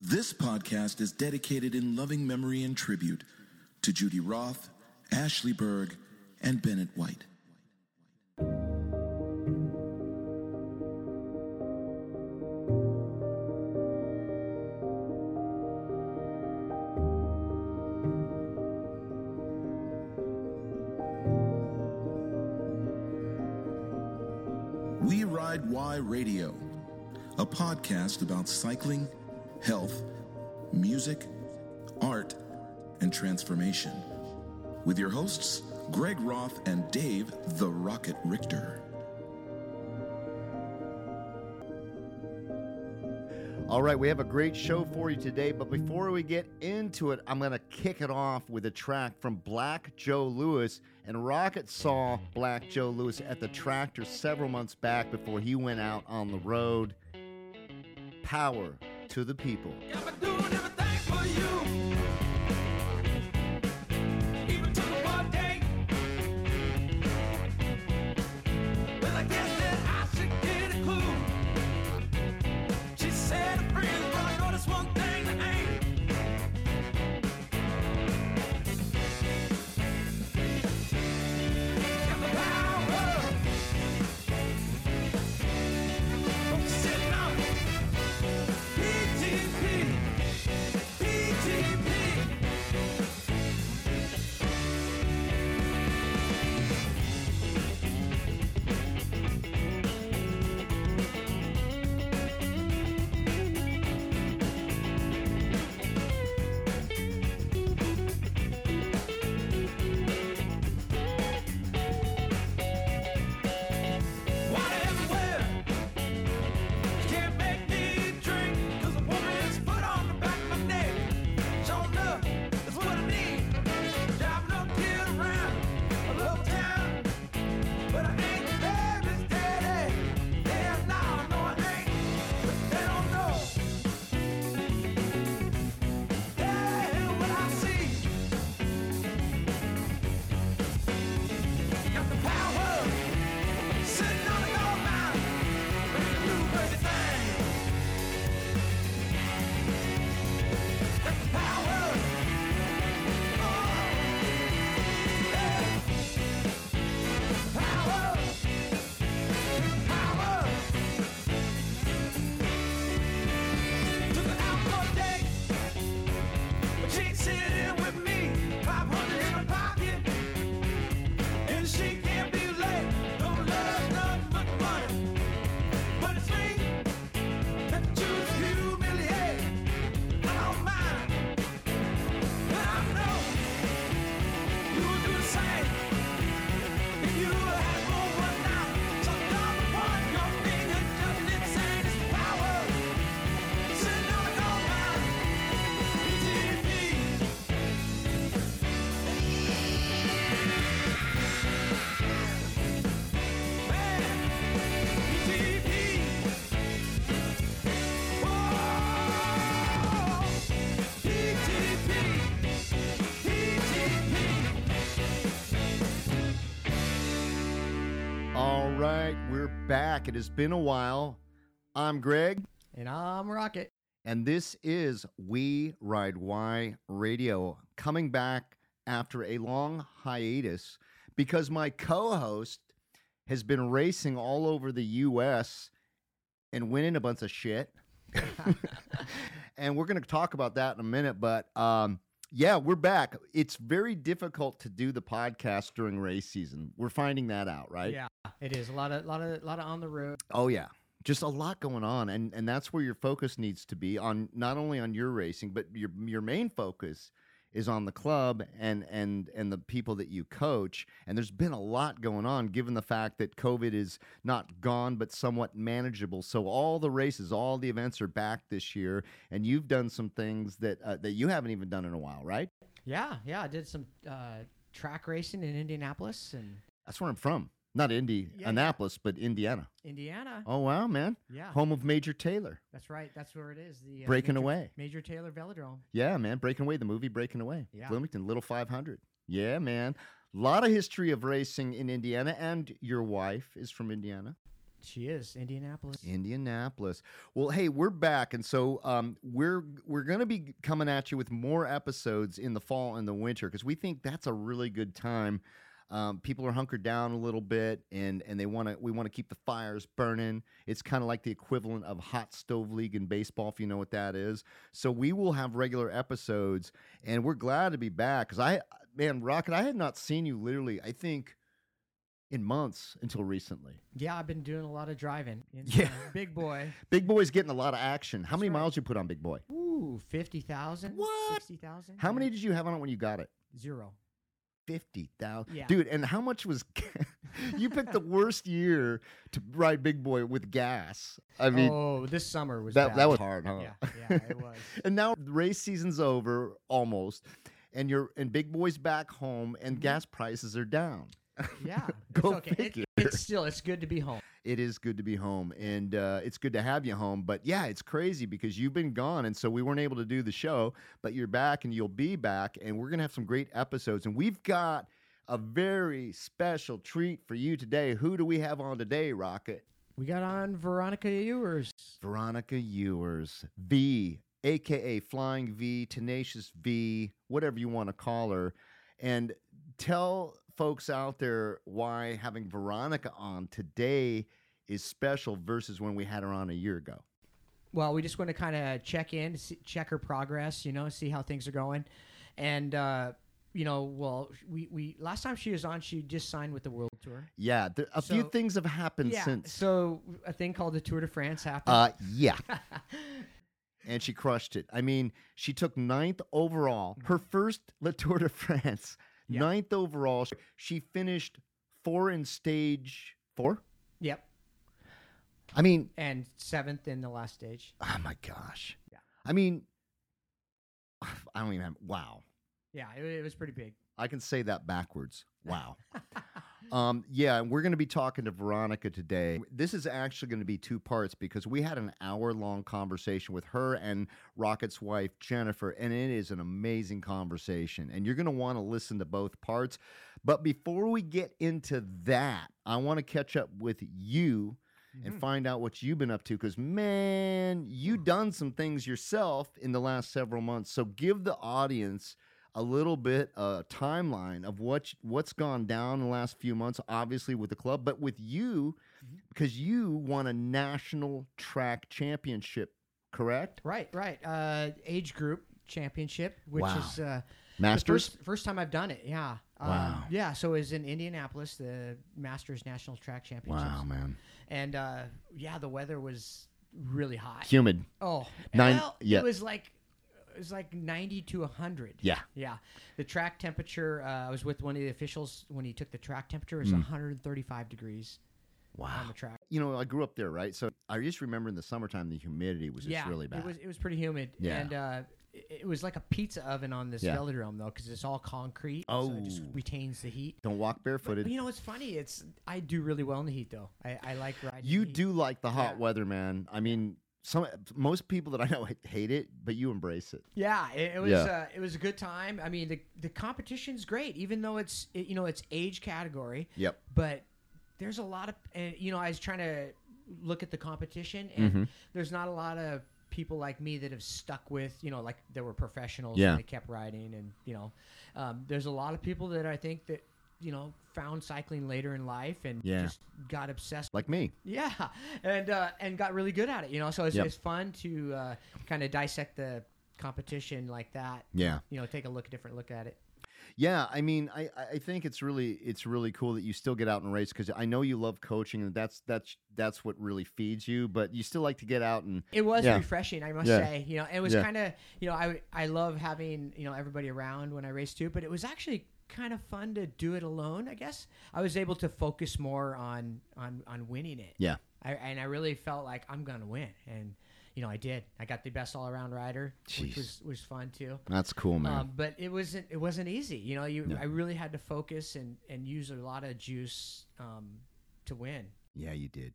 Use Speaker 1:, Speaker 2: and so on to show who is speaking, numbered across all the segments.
Speaker 1: This podcast is dedicated in loving memory and tribute to Judy Roth, Ashley Berg, and Bennett White. We Ride Y Radio, a podcast about cycling, health, music, art, and transformation. With your hosts, Greg Roth and Dave the Rocket Richter.
Speaker 2: All right, we have a great show for you today, but before we get into it, I'm going to kick it off with a track from Black Joe Lewis. And Rocket saw Black Joe Lewis at the tractor several months back before he went out on the road. Power to the people. Right, we're back. It has been a while. I'm Greg,
Speaker 3: And I'm Rocket.
Speaker 2: and this is We Ride Y Radio, coming back after a long hiatus because my co host has been racing all over the U.S. and winning a bunch of shit. and we're going to talk about that in a minute. But um, yeah, we're back. It's very difficult to do the podcast during race season. We're finding that out, right?
Speaker 3: Yeah, it is a lot of, lot of, lot of on the road.
Speaker 2: Oh yeah. Just a lot going on and and that's where your focus needs to be on not only on your racing but your your main focus is on the club and and and the people that you coach and there's been a lot going on given the fact that covid is not gone but somewhat manageable so all the races all the events are back this year and you've done some things that uh, that you haven't even done in a while right
Speaker 3: Yeah, yeah. I did some uh, track racing in Indianapolis and
Speaker 2: that's where i'm from not Indy,
Speaker 3: Yeah, yeah.
Speaker 2: But Indiana.
Speaker 3: Indiana.
Speaker 2: Oh wow, man!
Speaker 3: Yeah,
Speaker 2: Home of Major Taylor.
Speaker 3: that's right. That's where it is. The uh,
Speaker 2: Breaking
Speaker 3: Major,
Speaker 2: away.
Speaker 3: Major Taylor Velodrome.
Speaker 2: Yeah, man. Breaking Away, the movie Breaking Away.
Speaker 3: Yeah.
Speaker 2: Bloomington, Little 500. Yeah, man. A lot of history of racing in Indiana, and your wife is from Indiana.
Speaker 3: She is Indianapolis.
Speaker 2: Indianapolis. Well, hey, we're back, and so um, we're we're going to be coming at you with more episodes in the fall and the winter because we think that's a really good time. Um, people are hunkered down a little bit, and and they want to we want to keep the fires burning. It's kind of like the equivalent of hot stove league in baseball, if you know what that is. So we will have regular episodes, and we're glad to be back because I man, Rocket, I had not seen you literally. I think in months until recently.
Speaker 3: Yeah, I've been doing a lot of driving. In,
Speaker 2: Yeah.
Speaker 3: big boy.
Speaker 2: Big Boy's getting a lot of action. How
Speaker 3: That's
Speaker 2: many
Speaker 3: right.
Speaker 2: miles you put on Big Boy?
Speaker 3: Ooh, fifty thousand.
Speaker 2: What?
Speaker 3: Sixty thousand.
Speaker 2: How many did you have on it when you got it?
Speaker 3: Zero.
Speaker 2: Fifty thousand.
Speaker 3: Yeah.
Speaker 2: Dude, and how much was you picked the worst year to ride Big Boy with gas? I mean,
Speaker 3: oh, this summer was
Speaker 2: that
Speaker 3: bad.
Speaker 2: that was hard, huh?
Speaker 3: Yeah, yeah, it was.
Speaker 2: and now race season's over almost, and you're and Big Boy's back home, and
Speaker 3: Mhm.
Speaker 2: gas prices are down.
Speaker 3: Yeah,
Speaker 2: Go
Speaker 3: it's okay. It- it's still it's good to be home.
Speaker 2: It is good to be home and uh, it's good to have you home but yeah it's crazy because you've been gone and so we weren't able to do the show but you're back and you'll be back and we're gonna have some great episodes and we've got a very special treat for you today who do we have on today rocket
Speaker 3: We got on Veronica Ewers.
Speaker 2: veronica ewers v aka flying v tenacious v whatever you want to call her and tell folks out there why having veronica on today is special versus when we had her on a year ago
Speaker 3: Well, we just want to kind of check in, see, check her progress, you know, see how things are going, and uh, you know, well, we, we last time she was on, she just signed with the World Tour.
Speaker 2: Yeah, there, a few things have happened
Speaker 3: yeah.
Speaker 2: since.
Speaker 3: So a thing called the Tour de France happened.
Speaker 2: Uh, yeah, and she crushed it. I mean, she took ninth overall, her first Le Tour de France,
Speaker 3: Mm-hmm. Yeah.
Speaker 2: ninth overall. She finished four in stage four.
Speaker 3: yep,
Speaker 2: I mean,
Speaker 3: and seventh in the last stage.
Speaker 2: oh my gosh.
Speaker 3: Yeah.
Speaker 2: I mean, I don't even have. Wow,
Speaker 3: Yeah, it, it was pretty big.
Speaker 2: I can say that backwards. Wow. Um, yeah, and we're going to be talking to Veronica today. This is actually going to be two parts because we had an hour long conversation with her and Rocket's wife, Jennifer, and it is an amazing conversation. And you're going to want to listen to both parts. But before we get into that, I want to catch up with you and
Speaker 3: Mhm.
Speaker 2: find out what you've been up to because, man, you done some things yourself in the last several months. So give the audience a little bit a timeline of what what's gone down in the last few months obviously with the club but with you
Speaker 3: Mhm.
Speaker 2: because you won a national track championship correct
Speaker 3: Right, right. Uh, age group championship, which
Speaker 2: Wow.
Speaker 3: is uh,
Speaker 2: masters
Speaker 3: first, first time I've done it. Yeah. Um,
Speaker 2: Wow.
Speaker 3: yeah. So it was in Indianapolis, the Masters National Track championship
Speaker 2: wow man
Speaker 3: And uh, yeah, the weather was really hot.
Speaker 2: humid
Speaker 3: Oh,
Speaker 2: Nine-
Speaker 3: well,
Speaker 2: yeah.
Speaker 3: it was like it was like ninety to hundred.
Speaker 2: yeah
Speaker 3: Yeah, the track temperature. Uh, I was with one of the officials when he took the track temperature. It was
Speaker 2: Mm.
Speaker 3: one hundred and thirty-five degrees
Speaker 2: wow.
Speaker 3: on the track.
Speaker 2: you know i grew up there right so i just remember in the summertime the humidity was just
Speaker 3: yeah,
Speaker 2: really bad
Speaker 3: It was it was pretty humid.
Speaker 2: Yeah.
Speaker 3: and uh, it, was like a pizza oven on this
Speaker 2: Yeah.
Speaker 3: velodrome though, because it's all concrete. so it just
Speaker 2: Oh.
Speaker 3: retains the heat.
Speaker 2: don't walk barefooted
Speaker 3: but you know, it's funny. It's I do really well in the heat though. I, I like riding.
Speaker 2: you
Speaker 3: in the heat.
Speaker 2: do like the hot
Speaker 3: Yeah.
Speaker 2: weather man i mean some most people that i know hate it but you embrace it
Speaker 3: Yeah, it, it was
Speaker 2: Yeah.
Speaker 3: Uh, it was a good time. I mean, the the competition's great, even though it's it, you know it's age category,
Speaker 2: yep
Speaker 3: but there's a lot of and you know I was trying to look at the competition, and
Speaker 2: Mhm.
Speaker 3: there's not a lot of people like me that have stuck with you know like there were professionals
Speaker 2: Yeah.
Speaker 3: and they kept riding, and you know um, there's a lot of people that I think that you know found cycling later in life and
Speaker 2: Yeah.
Speaker 3: just got obsessed
Speaker 2: like me
Speaker 3: yeah, and uh, and got really good at it. You know, so it's,
Speaker 2: Yep.
Speaker 3: it's fun to uh, kind of dissect the competition like that.
Speaker 2: yeah
Speaker 3: You know, take a look, a different look at it.
Speaker 2: Yeah, I mean, I, I I think it's really it's really cool that you still get out and race because I know you love coaching and that's that's that's what really feeds you. But you still like to get out and
Speaker 3: It was
Speaker 2: Yeah.
Speaker 3: refreshing, I must
Speaker 2: Yeah.
Speaker 3: say. You know, it was
Speaker 2: Yeah.
Speaker 3: kind of you know I I love having you know everybody around when I race too, but it was actually kind of fun to do it alone. I guess I was able to focus more on on on winning it.
Speaker 2: Yeah.
Speaker 3: I, and I really felt like I'm gonna win, and you know I did. I got the best all around rider,
Speaker 2: Jeez.
Speaker 3: which was was fun too.
Speaker 2: that's cool, man.
Speaker 3: Um, but it wasn't it wasn't easy. You know, you
Speaker 2: Yeah.
Speaker 3: I really had to focus and and use a lot of juice um, to win.
Speaker 2: yeah, you did.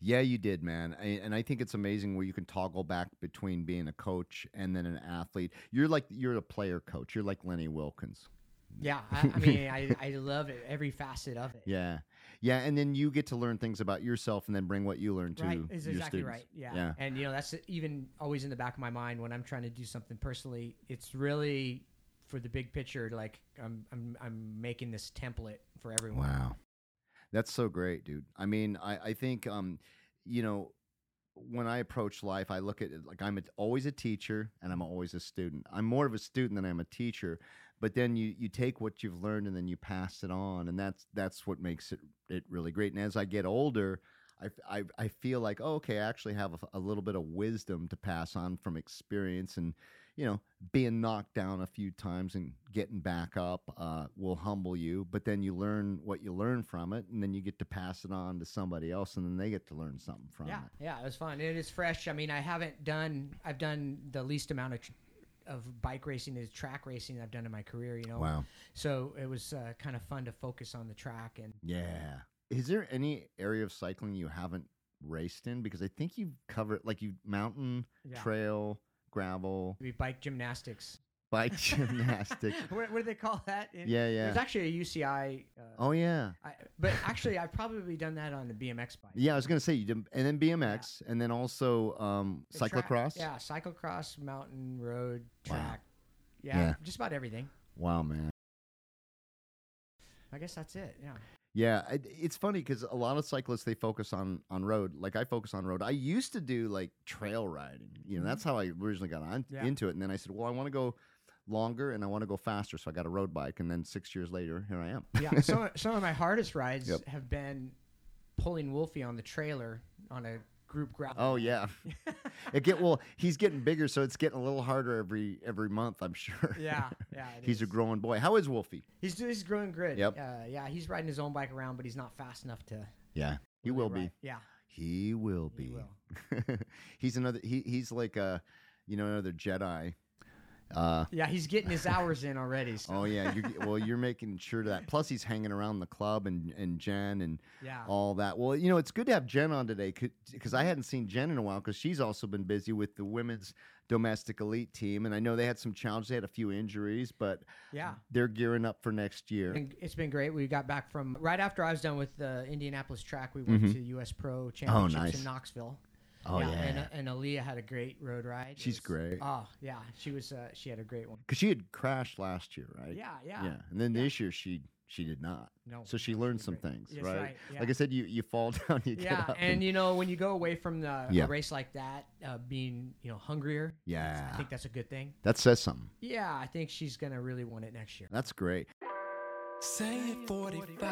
Speaker 2: Yeah, you did, man. I, and I think it's amazing where you can toggle back between being a coach and then an athlete. You're like you're a player coach. You're like Lenny Wilkens.
Speaker 3: Yeah, I, I mean, I, I love it, every facet of it.
Speaker 2: Yeah. Yeah, and then you get to learn things about yourself and then bring what you learn to
Speaker 3: Right, is exactly
Speaker 2: students.
Speaker 3: right. Yeah.
Speaker 2: Yeah.
Speaker 3: and you know that's even always in the back of my mind when I'm trying to do something personally. It's really for the big picture. Like I'm I'm I'm making this template for everyone.
Speaker 2: Wow. That's so great, dude. I mean, I, I think, um, you know, when I approach life, I look at it like I'm a, always a teacher and I'm always a student. I'm more of a student than I'm a teacher. But then you, you take what you've learned and then you pass it on, and that's that's what makes it it really great. And as I get older, i i, I feel like oh, okay, I actually have a, a little bit of wisdom to pass on from experience, and you know, being knocked down a few times and getting back up uh, will humble you. But then you learn what you learn from it, and then you get to pass it on to somebody else, and then they get to learn something from
Speaker 3: Yeah,
Speaker 2: it.
Speaker 3: yeah, it was fun. It is fresh. I mean, I haven't done. I've done the least amount of of bike racing is track racing I've done in my career. You know.
Speaker 2: Wow.
Speaker 3: So it was uh, kind of fun to focus on the track and
Speaker 2: Yeah. Is there any area of cycling you haven't raced in? Because I think you've covered like you mountain,
Speaker 3: Yeah.
Speaker 2: trail, gravel,
Speaker 3: maybe bike gymnastics.
Speaker 2: Bike gymnastics.
Speaker 3: what, what do they call that?
Speaker 2: Yeah, yeah.
Speaker 3: There's actually a UCI. Uh,
Speaker 2: Oh yeah.
Speaker 3: I, but actually, I've probably done that on the BMX bike.
Speaker 2: Yeah, I was gonna say you did, and then BMX, and then also um,
Speaker 3: The track-
Speaker 2: cyclocross.
Speaker 3: yeah, cyclocross, mountain, road,
Speaker 2: Wow.
Speaker 3: track. Yeah,
Speaker 2: Yeah.
Speaker 3: just about everything.
Speaker 2: Wow, man.
Speaker 3: I guess that's it. Yeah.
Speaker 2: Yeah, it's funny because a lot of cyclists they focus on on road. Like I focus on road. I used to do like trail riding. You know,
Speaker 3: Mhm.
Speaker 2: that's how I originally got on,
Speaker 3: Yeah.
Speaker 2: into it. And then I said, well, I want to go longer and I want to go faster, so I got a road bike. And then six years later, here I am.
Speaker 3: Yeah. some some of my hardest rides
Speaker 2: Yep.
Speaker 3: have been pulling Wolfie on the trailer on a group gravel.
Speaker 2: Oh yeah, it get well. He's getting bigger, so it's getting a little harder every every month. I'm sure.
Speaker 3: yeah, yeah.
Speaker 2: he's a growing boy. How is Wolfie?
Speaker 3: He's he's growing good.
Speaker 2: Yep.
Speaker 3: Uh, yeah, he's riding his own bike around, but he's not fast enough to.
Speaker 2: Yeah, he will be.
Speaker 3: Yeah.
Speaker 2: He will
Speaker 3: He
Speaker 2: be.
Speaker 3: will.
Speaker 2: he's another. He he's like a, you know, another Jedi. Uh,
Speaker 3: Yeah, he's getting his hours in already. So.
Speaker 2: oh yeah. You're, well, you're making sure that. Plus, he's hanging around the club and and Jen and
Speaker 3: Yeah.
Speaker 2: all that. Well, you know, it's good to have Jen on today because I hadn't seen Jen in a while because she's also been busy with the women's domestic elite team, and I know they had some challenges. They had a few injuries, but
Speaker 3: Yeah.
Speaker 2: they're gearing up for next year.
Speaker 3: And it's been great. We got back from right after I was done with the Indianapolis track. We went
Speaker 2: Mhm.
Speaker 3: to US Pro Championships
Speaker 2: nice.
Speaker 3: in Knoxville.
Speaker 2: Oh yeah,
Speaker 3: And, uh, and Aaliyah had a great road ride.
Speaker 2: She's
Speaker 3: was-
Speaker 2: great.
Speaker 3: Oh yeah, she was. Uh, she had a great one.
Speaker 2: because she had crashed last year, right?
Speaker 3: Yeah, yeah.
Speaker 2: Yeah, and then
Speaker 3: Yeah.
Speaker 2: this year she she did not.
Speaker 3: No.
Speaker 2: So she learned some
Speaker 3: great.
Speaker 2: things,
Speaker 3: That's
Speaker 2: right?
Speaker 3: right, yeah.
Speaker 2: Like I said, you you fall down, you get
Speaker 3: yeah,
Speaker 2: up,
Speaker 3: and you know when you go away from the
Speaker 2: Yeah.
Speaker 3: a race like that, uh, being you know hungrier.
Speaker 2: Yeah.
Speaker 3: I think that's a good thing.
Speaker 2: that says something.
Speaker 3: Yeah, I think she's gonna really want it next year.
Speaker 2: That's great.
Speaker 4: Say it 45,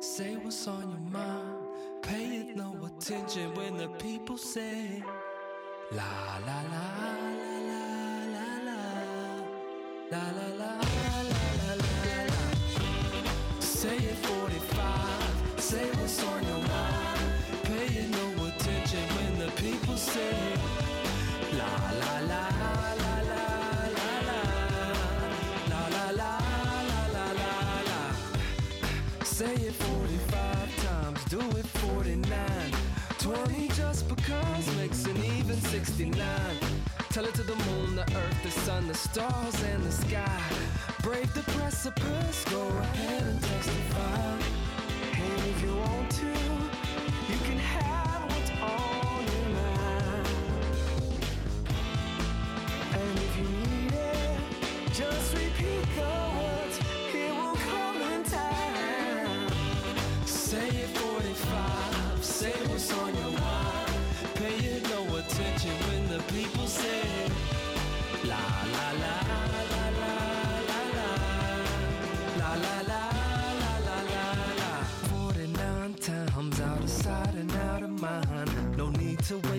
Speaker 4: say what's on your mind. Pay it no attention when the people say La la la la la la la La la la la la la la Say it 45, say what's on your mind. Pay it no attention when the people say La la la la 49. 20 just because makes an even 69. Tell it to the moon, the earth, the sun, the stars, and the sky. Brave the precipice, go ahead and testify. And if you want to, you can have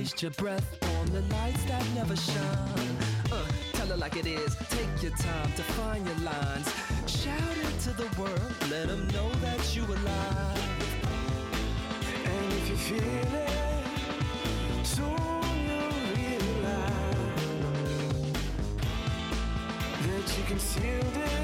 Speaker 4: waste your breath on the lights that never shine. Uh, Tell it like it is, take your time to find your lines. Shout it to the world, let them know that you alive. And if you feel it, soon you'll realize That you can concealed it,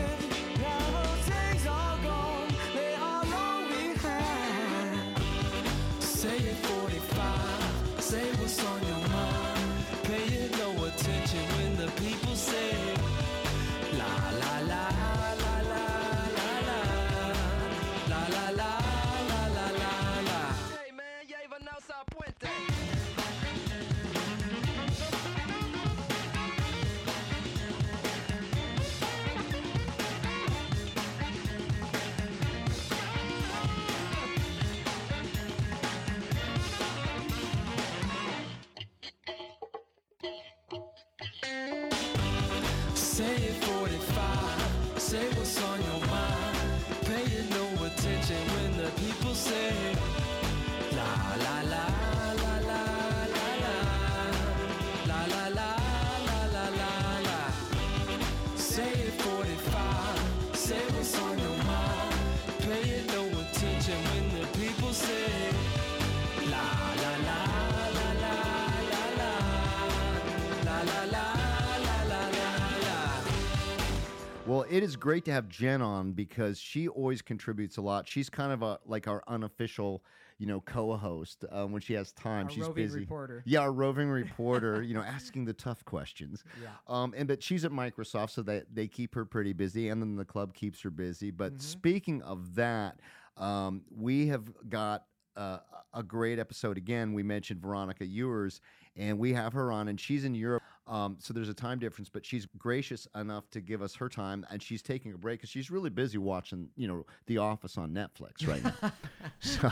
Speaker 4: it
Speaker 2: is great to have Jen on because she always contributes a lot. She's kind of a like our unofficial, you know, co-host uh, when she has time.
Speaker 3: Our
Speaker 2: she's
Speaker 3: roving
Speaker 2: busy.
Speaker 3: reporter.
Speaker 2: Yeah, our roving reporter. you know, asking the tough questions.
Speaker 3: Yeah.
Speaker 2: Um, and but she's at Microsoft, so that they keep her pretty busy, and then the club keeps her busy. But
Speaker 3: Mhm.
Speaker 2: speaking of that, um, we have got uh, a great episode again. We mentioned Veronica Ewers, and we have her on, and she's in Europe. Um, so there's a time difference, but she's gracious enough to give us her time, and she's taking a break because she's really busy watching, you know, The Office on Netflix right now. so,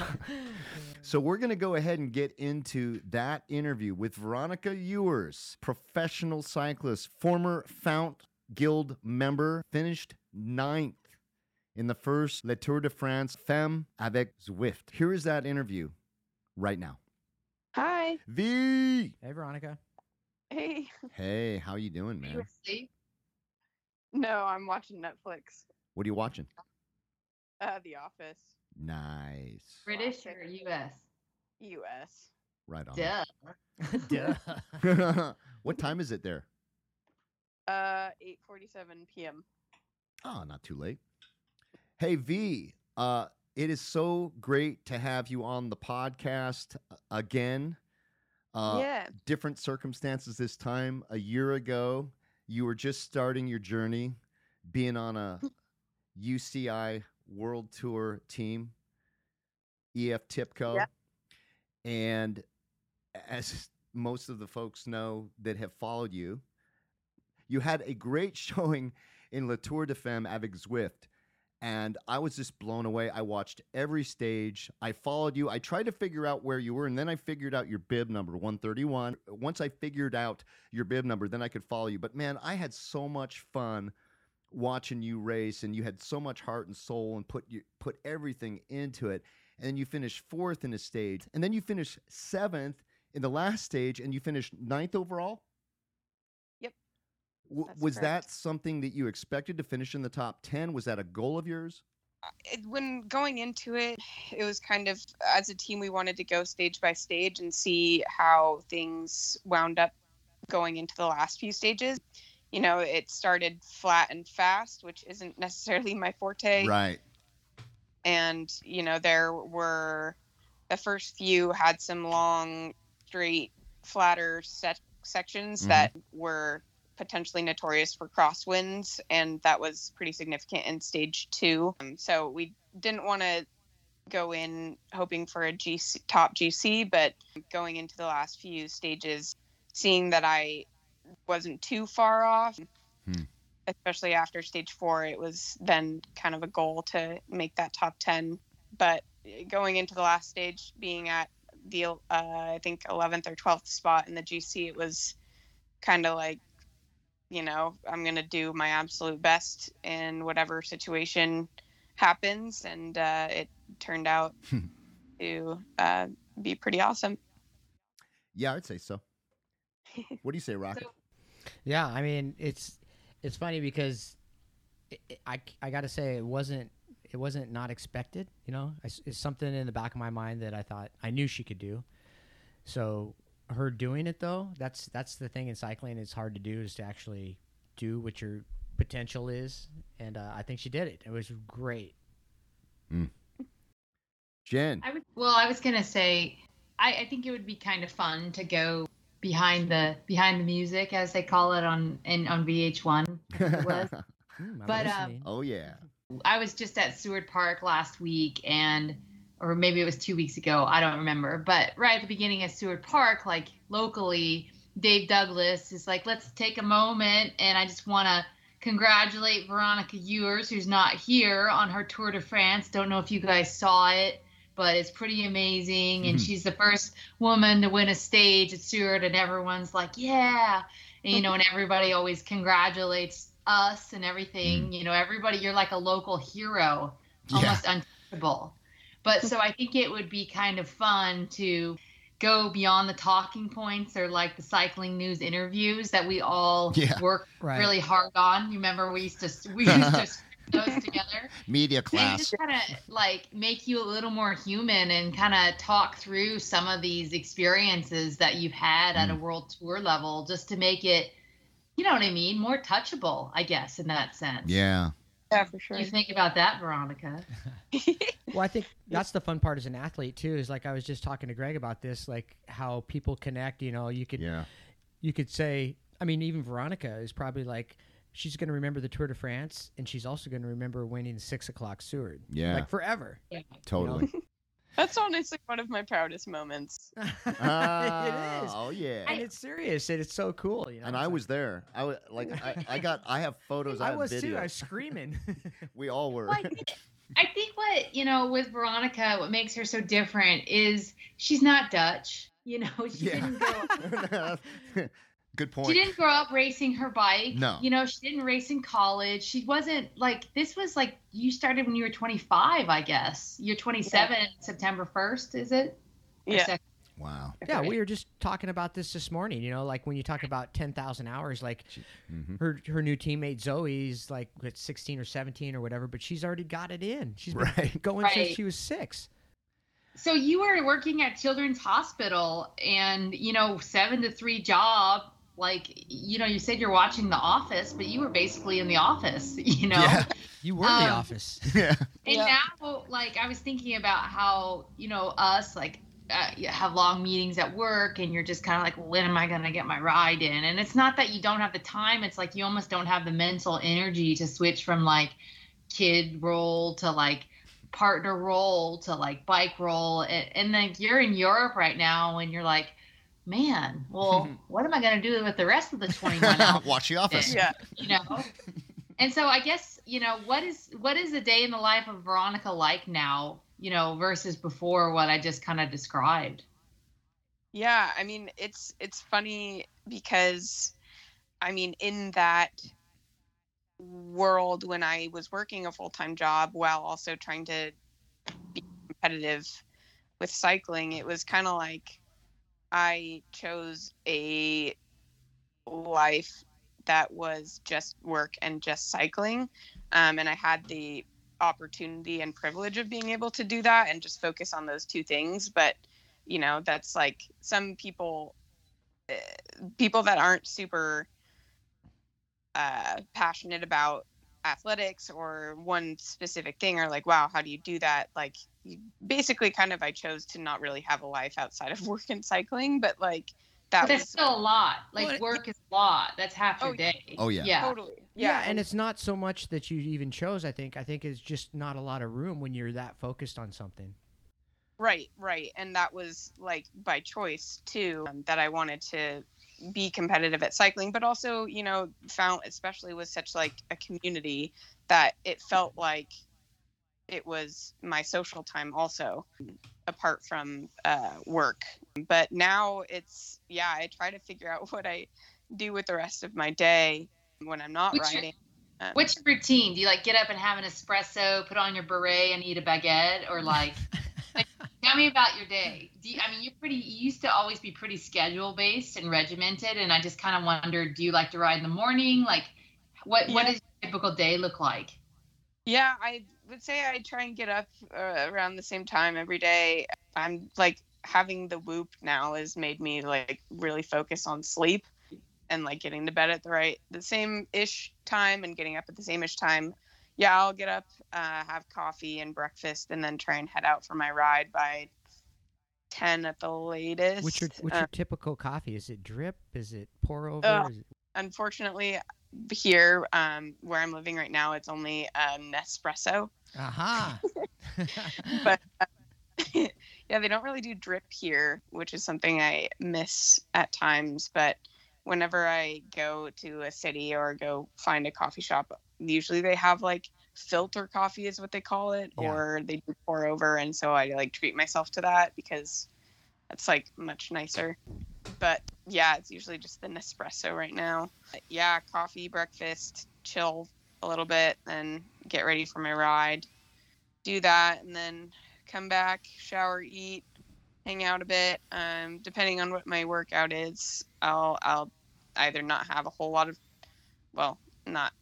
Speaker 2: so we're going to go ahead and get into that interview with Veronica Ewers, professional cyclist, former Fount Guild member, finished ninth in the first Le Tour de France Femme avec Zwift. Here is that interview right now.
Speaker 5: Hi.
Speaker 2: V.
Speaker 3: Hey, Veronica.
Speaker 5: Hey.
Speaker 2: Hey, how you doing, man?
Speaker 5: asleep? No, I'm watching Netflix.
Speaker 2: What are you watching?
Speaker 5: Uh, The Office.
Speaker 2: Nice.
Speaker 6: British or US?
Speaker 5: U.S.
Speaker 2: Right on.
Speaker 6: Duh.
Speaker 3: Duh.
Speaker 2: what time is it there?
Speaker 5: Uh, 8:47 p.m.
Speaker 2: Oh, not too late. Hey V, uh, it is so great to have you on the podcast uh, again. Uh,
Speaker 5: yeah.
Speaker 2: Different circumstances this time. A year ago, you were just starting your journey, being on a UCI World Tour team, EF TIBCO,
Speaker 5: Yep.
Speaker 2: and as most of the folks know that have followed you, you had a great showing in La Tour de Femme avec Zwift. And I was just blown away. I watched every stage. I followed you. I tried to figure out where you were, and then I figured out your bib number, 131. Once I figured out your bib number, then I could follow you. But man, I had so much fun watching you race, and you had so much heart and soul and put you put everything into it. And then you finished fourth in a stage, and then you finished seventh in the last stage, and you finished ninth overall.
Speaker 5: That's
Speaker 2: was that something that you expected to finish in the top 10? Was that a goal of yours?
Speaker 5: It, when going into it, it was kind of as a team we wanted to go stage by stage and see how things wound up going into the last few stages. You know, it started flat and fast, which isn't necessarily my forte.
Speaker 2: Right.
Speaker 5: and you know there were the first few had some long straight flatter set sections
Speaker 2: Mhm.
Speaker 5: that were potentially notorious for crosswinds and that was pretty significant in stage two um, so we didn't want to go in hoping for a GC, top GC, but going into the last few stages, seeing that I wasn't too far off,
Speaker 2: Hmm.
Speaker 5: especially after stage four, it was then kind of a goal to make that top 10. But going into the last stage, being at the, uh, I think, 11th or 12th spot in the GC, it was kind of like, you know, I'm going to do my absolute best in whatever situation happens. And uh, it turned out to uh, be pretty awesome.
Speaker 2: Yeah, I'd say so. What do you say, Rocket?
Speaker 5: So-
Speaker 3: Yeah, I mean it's it's funny because it, it- I I got to say it wasn't it wasn't not expected. You know, it's, it's something in the back of my mind that I thought I knew she could do. So her doing it though, that's that's the thing in cycling. It's hard to do is to actually do what your potential is, and uh, I think she did it. It was great.
Speaker 2: Jen.
Speaker 6: I was, well, I was gonna say, I, I think it would be kind of fun to go behind the behind the music, as they call it on in on VH1. it was.
Speaker 3: Hmm,
Speaker 6: But, um,
Speaker 2: oh yeah.
Speaker 6: I was just at Seward Park last week, and or maybe it was two weeks ago. I don't remember. But right at the beginning of Seward Park, like locally, Dave Douglas is like, let's take a moment, and I just want to congratulate Veronica Ewers, who's not here on her Tour de France. Don't know if you guys saw it, but it's pretty amazing. And
Speaker 2: Mhm.
Speaker 6: she's the first woman to win a stage at Seward, and everyone's like, yeah. and you know, and everybody always congratulates us and everything. You know, everybody, you're like a local hero,
Speaker 2: Yeah.
Speaker 6: almost untouchable. But so I think it would be kind of fun to go beyond the talking points or like the cycling news interviews that we all
Speaker 2: Yeah.
Speaker 6: work
Speaker 3: Right.
Speaker 6: really hard on. You remember we used to we used to those together.
Speaker 2: Media
Speaker 6: They
Speaker 2: class.
Speaker 6: just kind of like make you a little more human and kind of talk through some of these experiences that you've had at a
Speaker 2: Mm.
Speaker 6: world tour level, just to make it, you know what I mean, more touchable, I guess, in that sense.
Speaker 2: Yeah.
Speaker 5: Yeah, for sure.
Speaker 6: you think about that, Veronica?
Speaker 3: Well, I think that's the fun part as an athlete too. Is like I was just talking to Greg about this, like how people connect. You know, you could
Speaker 2: Yeah.
Speaker 3: you could say, I mean, even Veronica is probably like she's going to remember the Tour de France, and she's also going to remember winning the six o'clock Seward,
Speaker 2: Yeah.
Speaker 3: like forever. Yeah.
Speaker 2: Totally.
Speaker 5: That's honestly one of my proudest moments.
Speaker 2: Ah,
Speaker 3: it is,
Speaker 2: Oh yeah.
Speaker 3: and it's serious, and it's so cool. You know,
Speaker 2: and I was there. I was like, I, I got, I have photos. I,
Speaker 3: I
Speaker 2: have
Speaker 3: was
Speaker 2: video.
Speaker 3: too. I was screaming.
Speaker 2: we all were.
Speaker 6: Well, I think, I think what you know with Veronica, what makes her so different is she's not Dutch. You know, she
Speaker 2: Yeah.
Speaker 6: didn't grow up
Speaker 2: Good point.
Speaker 6: She didn't grow up racing her bike.
Speaker 2: No.
Speaker 6: You know, she didn't race in college. She wasn't like this was like you started when you were 25, I guess. You're 27 September 1st, is it? Or
Speaker 5: Yeah.
Speaker 6: sec-
Speaker 2: Wow.
Speaker 3: yeah, we were just talking about this this morning. You know, like when you talk about ten thousand hours, like
Speaker 2: Mhm.
Speaker 3: her her new teammate Zoe's like at sixteen or seventeen or whatever, but she's already got it in. She's been
Speaker 2: Right.
Speaker 3: going
Speaker 6: Right.
Speaker 3: since she was six.
Speaker 6: So you were working at Children's Hospital and, you know, 7 to 3 job like you know, you said you're watching The Office, but you were basically in the office, you know.
Speaker 2: Yeah.
Speaker 3: You were in the
Speaker 6: Um,
Speaker 3: office.
Speaker 2: Yeah.
Speaker 6: And
Speaker 5: Yeah.
Speaker 6: now, like, I was thinking about how, you know, us, like, uh, have long meetings at work and you're just kind of like, when am I going to get my ride in? And it's not that you don't have the time, it's like you almost don't have the mental energy to switch from like kid role to like partner role to like bike role. And, and then you're in Europe right now and you're like, man, well, what am I going to do with the rest of the 21 hours?
Speaker 2: Watch the office.
Speaker 5: Yeah.
Speaker 6: you know and so i guess you know what is what is a day in the life of veronica like now you know versus before what i just kind of described
Speaker 5: Yeah, I mean it's it's funny because I mean in that world when I was working a full-time job while also trying to be competitive with cycling, it was kind of like I chose a life that was just work and just cycling. Um, and I had the opportunity and privilege of being able to do that and just focus on those two things. But you know that's like some people uh, people that aren't super uh, passionate about athletics or one specific thing are like wow how do you do that like basically kind of i chose to not really have a life outside of work and cycling but like that
Speaker 6: but that's
Speaker 5: was
Speaker 6: still a lot like
Speaker 3: Well,
Speaker 6: work is a lot that's half your
Speaker 5: Oh,
Speaker 6: day
Speaker 2: Oh, yeah.
Speaker 6: yeah
Speaker 5: totally
Speaker 3: Yeah, and it's not so much that you even chose. I think. I think it's just not a lot of room when you're that focused on something.
Speaker 5: Right, right. And that was like by choice too, um, that I wanted to be competitive at cycling, but also, you know, found, especially with such like a community, that it felt like it was my social time also, apart from uh, work. But now it's, yeah, I try to figure out what I do with the rest of my day when I'm not
Speaker 6: What's your-
Speaker 5: Um,
Speaker 6: what's your routine? Do you like get up and have an espresso put on your beret and eat a baguette or like, like tell me about your day. Do you, i mean you're pretty you used to always be pretty schedule based and regimented and i just kind of wondered do you like to ride in the morning? Like what what does your typical day look like?
Speaker 5: Yeah, I would say I try and get up uh, around the same time every day. I'm like having the whoop now has made me like really focus on sleep and like getting to bed at the right the same ish time and getting up at the same ish time. Yeah, I'll get up, uh, have coffee and breakfast, and then try and head out for my ride by ten at the latest.
Speaker 3: What's your what's
Speaker 5: Uh,
Speaker 3: your typical coffee? Is it drip? Is it pour over?
Speaker 5: Uh,
Speaker 3: it-
Speaker 5: unfortunately, here um, where I'm living right now, it's only uh, Nespresso.
Speaker 3: Aha.
Speaker 5: but uh, yeah, they don't really do drip here, which is something I miss at times. But whenever I go to a city or go find a coffee shop, usually they have like filter coffee is what they call it,
Speaker 3: Yeah.
Speaker 5: or they do pour over, and so I like treat myself to that because that's like much nicer. But yeah, it's usually just the Nespresso right now. Yeah, coffee, breakfast, chill a little bit, then get ready for my ride. Do that, and then come back, shower, eat, hang out a bit. Um, depending on what my workout is, I'll I'll either not have a whole lot of, well, not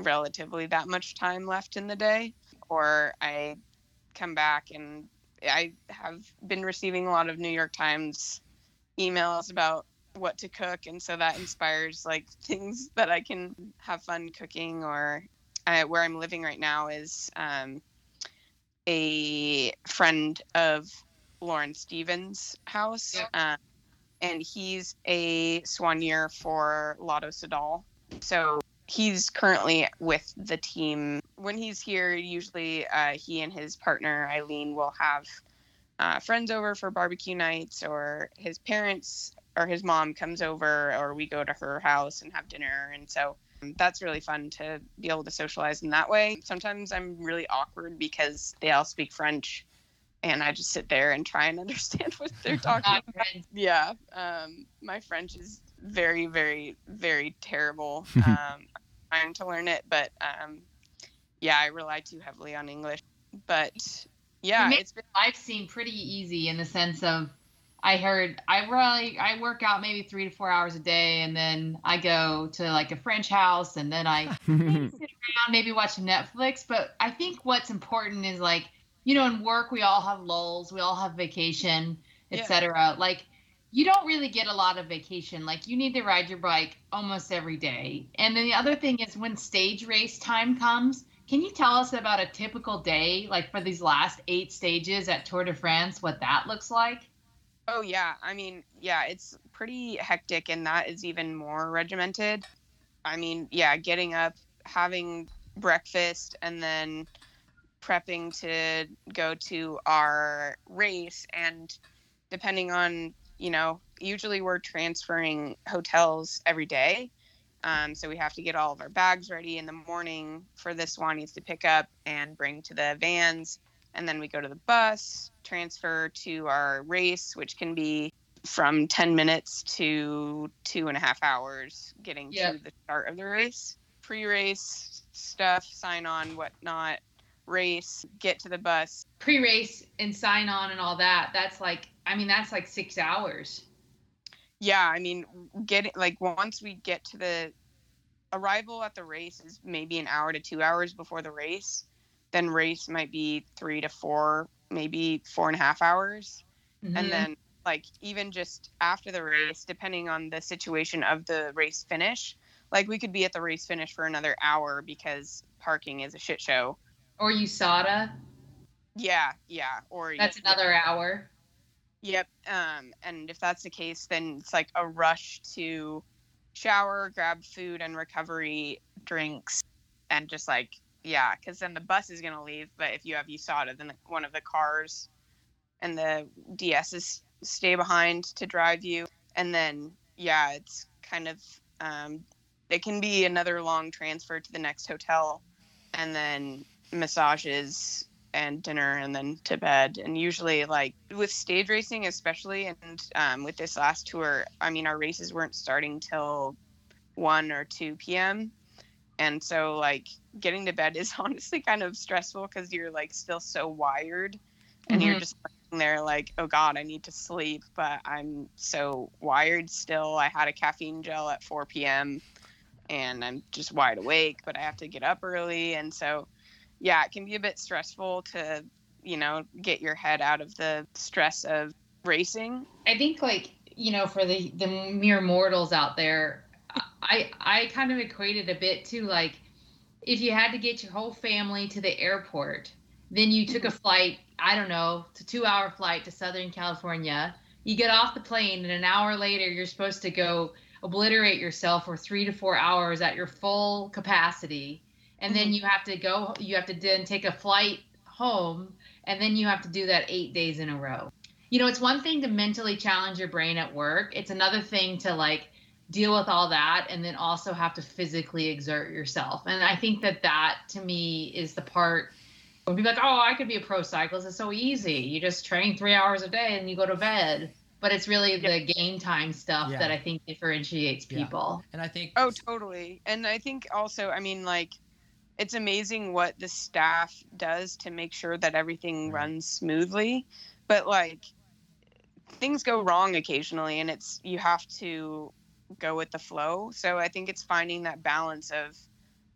Speaker 5: relatively that much time left in the day, or I come back and I have been receiving a lot of New York Times emails about what to cook, and so that inspires like things that I can have fun cooking. Or uh, where I'm living right now is um, a friend of Lauren Stephens' house, uh, and he's a soigneur for Lotto Soudal. So he's currently with the team. When he's here, usually uh, he and his partner Eileen will have uh, friends over for barbecue nights, or his parents or his mom comes over, or we go to her house and have dinner. And so um, that's really fun to be able to socialize in that way. Sometimes I'm really awkward because they all speak French. And I just sit there and try and understand what they're talking about. Yeah. Um, my French is very, very, very terrible. um, I'm trying to learn it, but um, yeah, I rely too heavily on English. But yeah,
Speaker 6: it
Speaker 5: it's been
Speaker 6: life seem pretty easy in the sense of I heard I really I work out maybe three to four hours a day, and then I go to like a French house, and then I maybe sit around, maybe watch Netflix. But I think what's important is like you know, in work we all have lulls, we all have vacation,
Speaker 5: Yeah.
Speaker 6: etc. Like you don't really get a lot of vacation. Like you need to ride your bike almost every day. And then the other thing is when stage race time comes, can you tell us about a typical day, like for these last eight stages at Tour de France, what that looks like?
Speaker 5: Oh yeah, I mean, yeah, it's pretty hectic and that is even more regimented. I mean, yeah, getting up, having breakfast and then prepping to go to our race and depending on, you know, usually we're transferring hotels every day. Um, so we have to get all of our bags ready in the morning for the Swannies to pick up and bring to the vans and then we go to the bus, transfer to our race, which can be from 10 minutes to two and a half hours getting
Speaker 6: Yeah.
Speaker 5: to the start of the race. Pre race stuff, sign on, whatnot, race, get to the bus.
Speaker 6: Pre-race and sign on and all that. That's like, I mean, that's like six hours.
Speaker 5: Yeah, I mean, getting like once we get to the arrival at the race is maybe an hour to two hours before the race. Then race might be three to four, maybe four and a half hours.
Speaker 6: Mhm.
Speaker 5: and then like even just after the race depending on the situation of the race finish like we could be at the race finish for another hour because parking is a shit show
Speaker 6: or USADA,
Speaker 5: yeah yeah or
Speaker 6: that's another hour.
Speaker 5: Yep um and if that's the case then it's like a rush to shower grab food and recovery drinks and just like yeah because then the bus is going to leave but if you have USADA then one of the cars and the DSs stay behind to drive you. And then, yeah, it's kind of, um, it can be another long transfer to the next hotel and then massages and dinner and then to bed. And usually, like with stage racing, especially, and um, with this last tour, I mean, our races weren't starting till 1 or 2 p.m. And so, like, getting to bed is honestly kind of stressful because you're like still so wired and you're
Speaker 6: Mhm.
Speaker 5: just sitting there like, oh God, I need to sleep, but I'm so wired still. I had a caffeine gel at 4 p.m. and I'm just wide awake, but I have to get up early. And so, yeah, it can be a bit stressful to, you know, get your head out of the stress of racing.
Speaker 6: I think like you know for the the mere mortals out there, I I kind of equated a bit to like if you had to get your whole family to the airport, then you took a mm-hmm. flight. I don't know, it's a two hour flight to Southern California. You get off the plane, and an hour later, you're supposed to go obliterate yourself for three to four hours at your full capacity, and then mm-hmm. you have to go. You have to then take a flight home, and then you have to do that eight days in a row you know, it's one thing to mentally challenge your brain at work. It's another thing to like deal with all that and then also have to physically exert yourself. And I think that that to me is the part when people are like, oh, I could be a pro cyclist. It's so easy. You just train three hours a day and you go to bed. but it's really the game time stuff
Speaker 3: Yeah.
Speaker 6: that I think differentiates
Speaker 3: Yeah.
Speaker 6: people.
Speaker 3: And I think
Speaker 5: Oh, totally. And I think also, I mean, like, it's amazing what the staff does to make sure that everything runs smoothly. But, like, things go wrong occasionally, and it's, you have to go with the flow. So I think it's finding that balance of,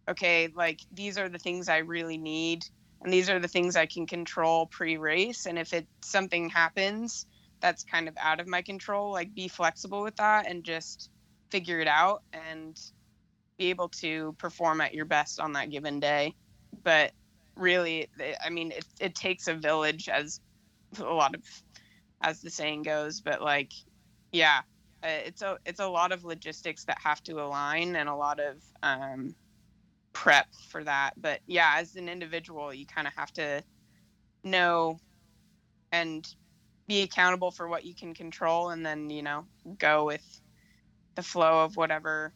Speaker 5: okay, like, these are the things I really need, and these are the things I can control pre race. And if it something happens that's kind of out of my control, like, be flexible with that and just figure it out and be able to perform at your best on that given day. But really, I mean, it, it takes a village, as a lot of, as the saying goes. But like, yeah, uh, it's a it's a lot of logistics that have to align and a lot of um, prep for that. But yeah, as an individual, you kind of have to know and be accountable for what you can control, and then you know go with the flow of whatever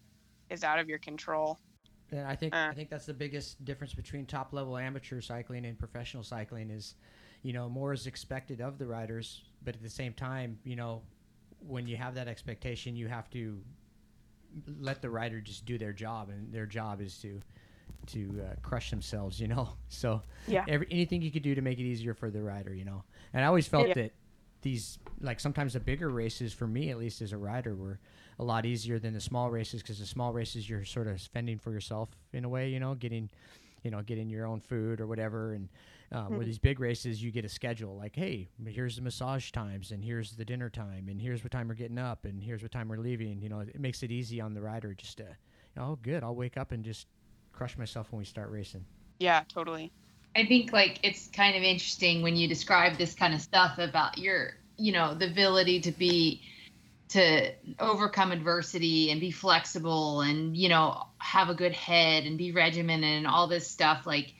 Speaker 5: is out of your control.
Speaker 3: And I think
Speaker 5: Uh.
Speaker 3: I think that's the biggest difference between top level amateur cycling and professional cycling is, you know, more is expected of the riders, but at the same time, you know, when you have that expectation, you have to let the rider just do their job, and their job is to to uh, crush themselves, you know. So
Speaker 5: Yeah.
Speaker 3: every, anything you could do to make it easier for the rider, you know. And I always felt
Speaker 5: Yeah.
Speaker 3: that these like sometimes the bigger races for me at least as a rider were a lot easier than the small races because the small races you're sort of fending for yourself in a way you know getting you know getting your own food or whatever. And um, where these big races you get a schedule like hey here's the massage times and here's the dinner time and here's what time we're getting up and here's what time we're leaving. You know it makes it easy on the rider just to oh good i'll wake up and just crush myself when we start racing.
Speaker 5: Yeah, totally.
Speaker 6: I think like it's kind of interesting when you describe this kind of stuff about your, you know, the ability to be to overcome adversity and be flexible and you know have a good head and be regimented and all this stuff. Like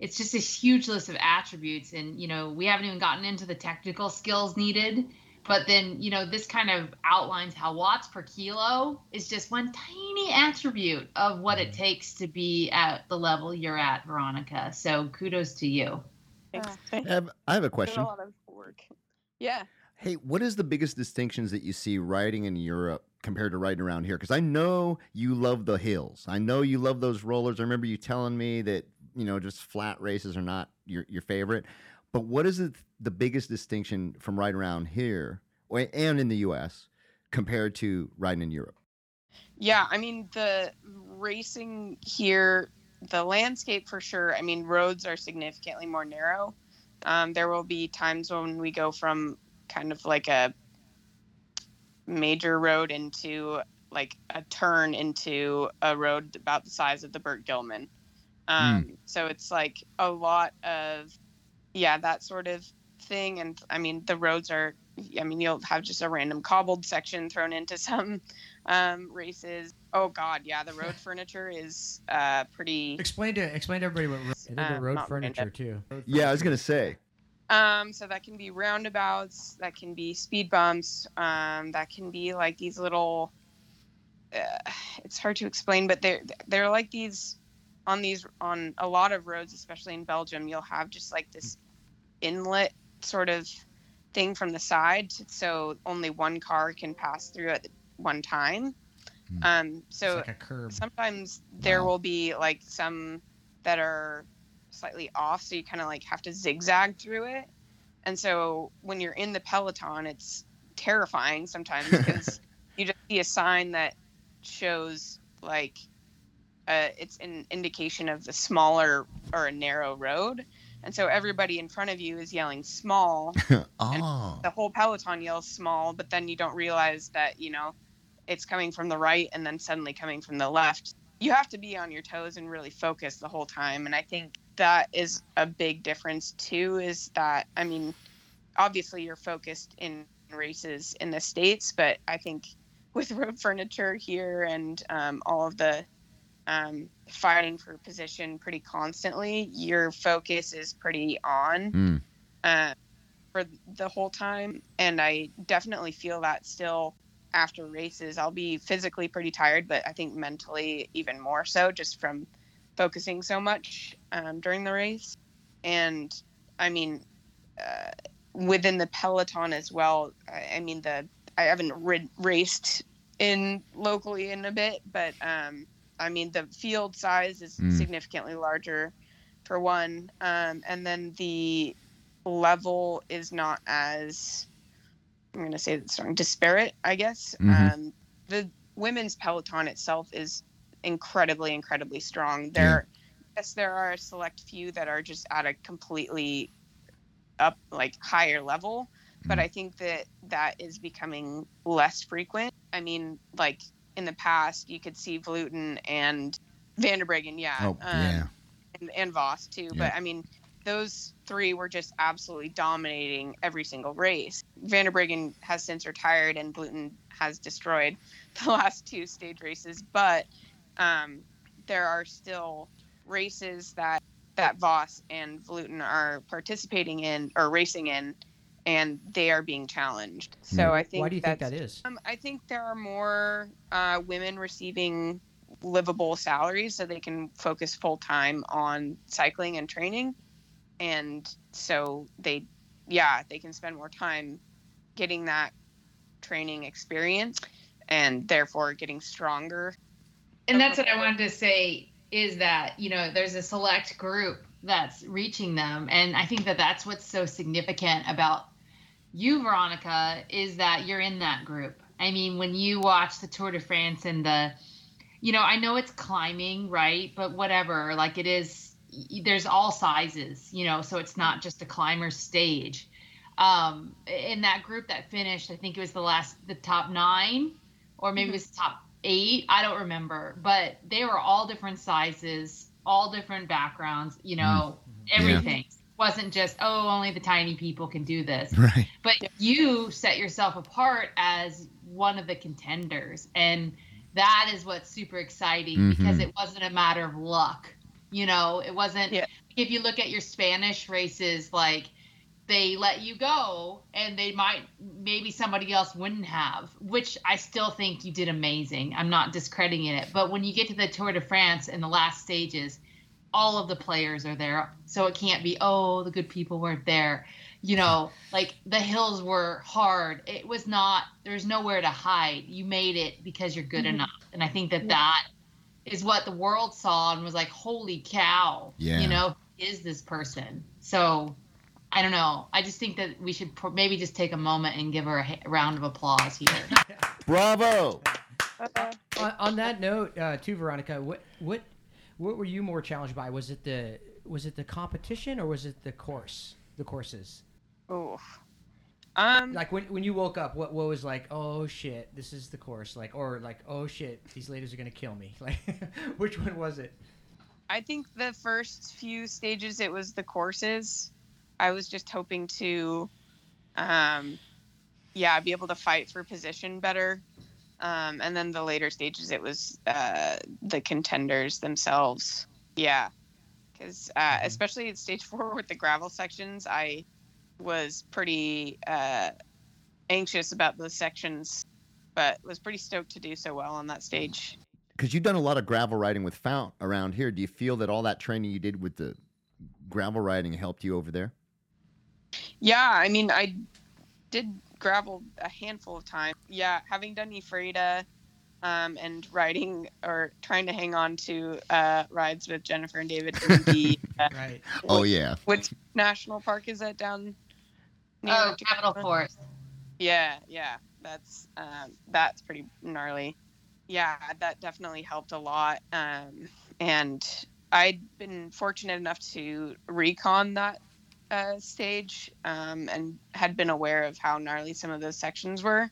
Speaker 6: it's just a huge list of attributes and you know we haven't even gotten into the technical skills needed but then you know this kind of outlines how watts per kilo is just one tiny attribute of what it mm-hmm. takes to be at the level you're at veronica so kudos to you
Speaker 5: Thanks.
Speaker 2: I have, I have a question.
Speaker 5: a lot of work. Yeah.
Speaker 2: Hey, what is the biggest distinctions that you see riding in Europe compared to riding around here? Because I know you love the hills. I know you love those rollers. I remember you telling me that you know just flat races are not your your favorite. But what is it, the biggest distinction from riding around here or, and in the U.S. compared to riding in Europe?
Speaker 5: Yeah, I mean the racing here, the landscape for sure. I mean roads are significantly more narrow. Um, there will be times when we go from kind of like a major road into like a turn into a road about the size of the Burke-Gilman. Um, So it's like a lot of, yeah, that sort of thing. And I mean, the roads are, I mean, you'll have just a random cobbled section thrown into some um, races. Oh God, yeah, the road furniture is uh, pretty.
Speaker 3: explain to explain to everybody what ro-
Speaker 5: Uh,
Speaker 3: road furniture
Speaker 5: random.
Speaker 3: too Road
Speaker 2: Yeah, I was gonna say.
Speaker 5: Um, so that can be roundabouts, that can be speed bumps, um, that can be like these little. Uh, it's hard to explain, but they're they're like these on these on a lot of roads, especially in Belgium. You'll have just like this inlet sort of thing from the side, so only one car can pass through at one time.
Speaker 2: Hmm.
Speaker 5: Um, so
Speaker 3: like
Speaker 5: sometimes there
Speaker 2: Wow.
Speaker 5: will be like some that are slightly off so you kind of like have to zigzag through it and so when you're in the peloton it's terrifying sometimes because you just see a sign that shows like uh, it's an indication of the smaller or a narrow road and so everybody in front of you is yelling small
Speaker 2: oh,
Speaker 5: the whole peloton yells small, but then you don't realize that, you know, it's coming from the right and then suddenly coming from the left. You have to be on your toes and really focus the whole time. And I think that is a big difference too, is that, I mean, obviously you're focused in races in the States, but I think with road furniture here and um, all of the um, fighting for position pretty constantly, your focus is pretty on
Speaker 2: Mm.
Speaker 5: uh, for the whole time. And I definitely feel that still after races. I'll be physically pretty tired, but I think mentally even more so just from focusing so much um, during the race. And I mean, uh, within the peloton as well. I, I mean, the I haven't rid, raced in locally in a bit, but um, I mean the field size is
Speaker 2: Mm.
Speaker 5: significantly larger, for one, um, and then the level is not as I'm going to say it's strong disparate, I guess.
Speaker 2: Mhm.
Speaker 5: Um, the women's peloton itself is incredibly, incredibly strong. There, yes, there are a select few that are just at a completely up, like higher level, but
Speaker 2: Mhm.
Speaker 5: I think that that is becoming less frequent. I mean, like in the past, you could see Vleuten and van der Breggen, yeah,
Speaker 2: Oh,
Speaker 5: um,
Speaker 2: yeah.
Speaker 5: and, and Vos too.
Speaker 2: Yeah.
Speaker 5: But I mean, those three were just absolutely dominating every single race. van der Breggen has since retired, and Vleuten has destroyed the last two stage races. But um, there are still races that that Vos and Vleuten are participating in or racing in, and they are being challenged. So
Speaker 2: Hmm.
Speaker 5: I think
Speaker 3: Why do you think
Speaker 5: that's-
Speaker 3: that is?
Speaker 5: um, I think there are more uh, women receiving livable salaries so they can focus full time on cycling and training. And so they, yeah, they can spend more time getting that training experience and therefore getting stronger.
Speaker 6: And that's what I wanted to say is that, you know, there's a select group that's reaching them. And I think that that's what's so significant about you, Veronica, is that you're in that group. I mean, when you watch the Tour de France and the, you know, I know it's climbing, right? But whatever, like it is, there's all sizes, you know, so it's not just a climber stage. Um, in that group that finished, I think it was the last, the top nine, or maybe it was top eight. I don't remember, but they were all different sizes, all different backgrounds, you know, everything. It wasn't just, oh, only the tiny people can do this
Speaker 2: Right.
Speaker 6: but you set yourself apart as one of the contenders and that is what's super exciting because
Speaker 2: Mhm.
Speaker 6: it wasn't a matter of luck you know it wasn't
Speaker 5: Yeah.
Speaker 6: if you look at your spanish races like they let you go and they might maybe somebody else wouldn't have which i still think you did amazing. I'm not discrediting it but when you get to the tour de france in the last stages all of the players are there. So it can't be oh the good people weren't there. You know like the hills were hard. It was not there's nowhere to hide. You made it because you're good
Speaker 5: Mhm.
Speaker 6: enough. And i think that that is what the world saw and was like holy cow
Speaker 2: Yeah.
Speaker 6: you know who is this person? So i don't know i just think that we should pro- maybe just take a moment and give her a ha- round of applause here
Speaker 2: Bravo.
Speaker 3: on, on that note, uh, too, Veronica, what what what were you more challenged by? Was it the was it the competition or was it the course? The courses.
Speaker 5: Oof. Um,
Speaker 3: Like when when you woke up, what what was like? Oh shit, this is the course. Like or like oh shit, these ladies are gonna kill me. Like which one was it?
Speaker 5: I think the first few stages it was the courses. I was just hoping to, um, yeah, be able to fight for position better. Um, and then the later stages it was uh, the contenders themselves. Yeah, because uh, especially at stage four with the gravel sections, I was pretty uh, anxious about those sections, but was pretty stoked to do so well on that stage.
Speaker 2: Because you've done a lot of gravel riding with Fount around here. Do you feel that all that training you did with the gravel riding helped you over there?
Speaker 5: Yeah, I mean, I did gravel a handful of times. Yeah, having done Ephrata um, and riding or trying to hang on to uh, rides with Jennifer and David in the uh,
Speaker 3: Right.
Speaker 2: Oh yeah.
Speaker 5: which national park is that down? near
Speaker 6: oh capital
Speaker 5: Jakarta?
Speaker 6: forest
Speaker 5: Yeah, yeah, that's um, that's pretty gnarly. Yeah, that definitely helped a lot. Um, and I'd been fortunate enough to recon that uh, stage um, and had been aware of how gnarly some of those sections were.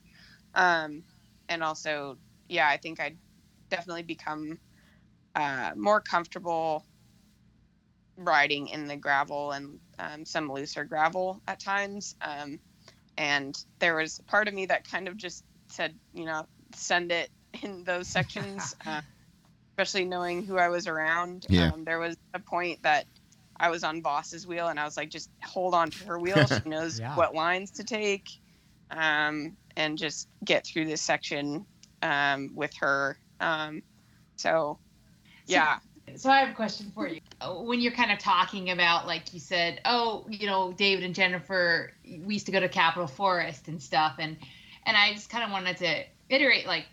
Speaker 5: Um, and also, yeah, I think I'd definitely become uh, more comfortable riding in the gravel and um, some looser gravel at times. Um, and there was part of me that kind of just said, you know, send it in those sections, uh, especially knowing who I was around.
Speaker 2: Yeah.
Speaker 5: Um, there was a point that I was on Vos's wheel, and I was like, just hold on to her wheel. She knows
Speaker 3: Yeah.
Speaker 5: what lines to take, um, and just get through this section um, with her. Um, so, yeah,
Speaker 6: so I have a question for you. When you're kind of talking about, like you said, oh, you know, David and Jennifer, we used to go to Capitol Forest and stuff, and and I just kind of wanted to iterate, like,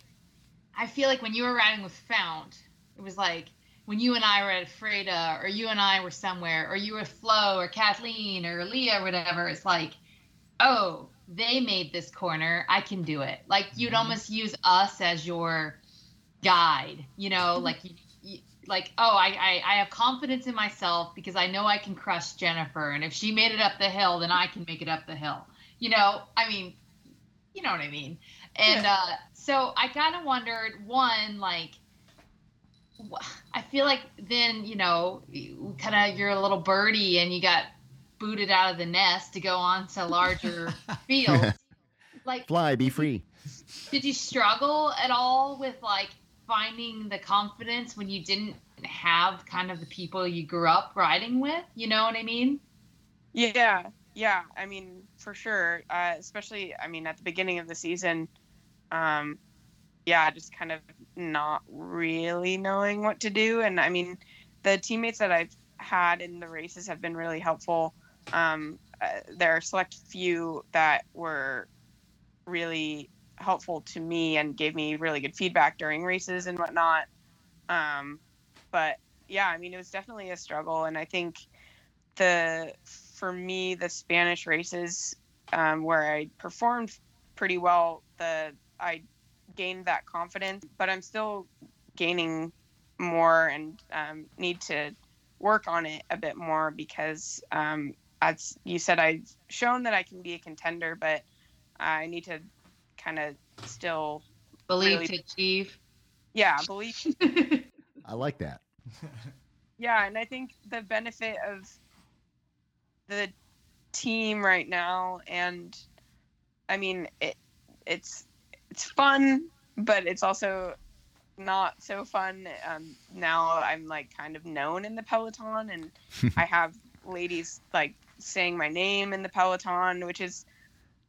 Speaker 6: I feel like when you were riding with Fount, it was like when you and I were at Freda, or you and I were somewhere, or you were Flo, or Kathleen, or Leah, or whatever. It's like, oh, they made this corner, I can do it. Like you'd
Speaker 3: Mhm.
Speaker 6: almost use us as your guide, you know, like you, you, like oh, I, I I have confidence in myself because I know I can crush Jennifer, and if she made it up the hill, then I can make it up the hill. You know, I mean, you know what I mean. And uh, so I kind of wondered, one, like, I feel like then you know, kind of you're a little birdie and you got booted out of the nest to go on to larger fields. Like,
Speaker 2: Fly, be free.
Speaker 6: did you struggle at all with like finding the confidence when you didn't have kind of the people you grew up riding with? You know what I mean?
Speaker 5: Yeah, yeah. I mean, for sure. Uh, especially, I mean, at the beginning of the season, um, yeah, just kind of not really knowing what to do. And I mean, the teammates that I've had in the races have been really helpful. Um, uh, there are select few that were really helpful to me and gave me really good feedback during races and whatnot. Um, but yeah, I mean, it was definitely a struggle, and I think the for me the Spanish races um, where I performed pretty well, the I gained that confidence, but I'm still gaining more and um, need to work on it a bit more because um, as you said, I've shown that I can be a contender, but I need to kind of still,
Speaker 6: Believe
Speaker 5: Really-
Speaker 6: to achieve.
Speaker 5: yeah, believe
Speaker 2: I like that.
Speaker 5: Yeah, and I think the benefit of the team right now, and I mean, it it's it's fun, but it's also not so fun. Um, now I'm like kind of known in the peloton, and I have ladies like saying my name in the peloton, which is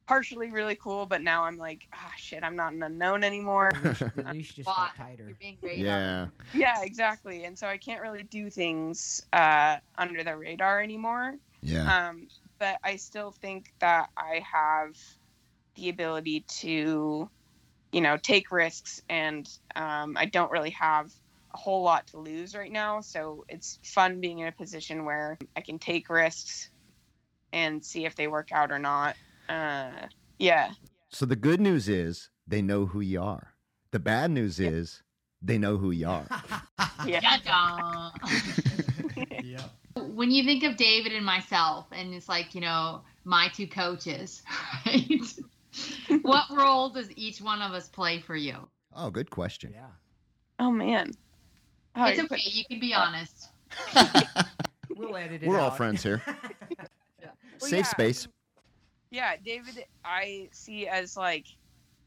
Speaker 5: partially really cool. But now I'm like, ah, shit, I'm not an unknown anymore.
Speaker 3: you should just
Speaker 6: Why?
Speaker 3: got tighter.
Speaker 6: You're being great.
Speaker 2: Yeah.
Speaker 5: Yeah, exactly. And so I can't really do things uh, under the radar anymore.
Speaker 2: Yeah.
Speaker 5: Um, but I still think that I have the ability to, you know, take risks, and um, I don't really have a whole lot to lose right now. So it's fun being in a position where I can take risks and see if they work out or not. Uh, yeah.
Speaker 2: So the good news is they know who you are. The bad news is they know who you are.
Speaker 5: Yeah.
Speaker 3: Yeah.
Speaker 6: when you think of David and myself, and it's like, you know, my two coaches, right? what role does each one of us play for you?
Speaker 2: Oh, good question.
Speaker 3: Yeah.
Speaker 5: Oh, man. Oh,
Speaker 6: it's
Speaker 5: you
Speaker 6: okay.
Speaker 5: put-
Speaker 6: You can be honest.
Speaker 3: We'll edit it
Speaker 2: We're all friends here.
Speaker 5: Well,
Speaker 2: Safe
Speaker 5: yeah.
Speaker 2: space.
Speaker 5: yeah david i see as like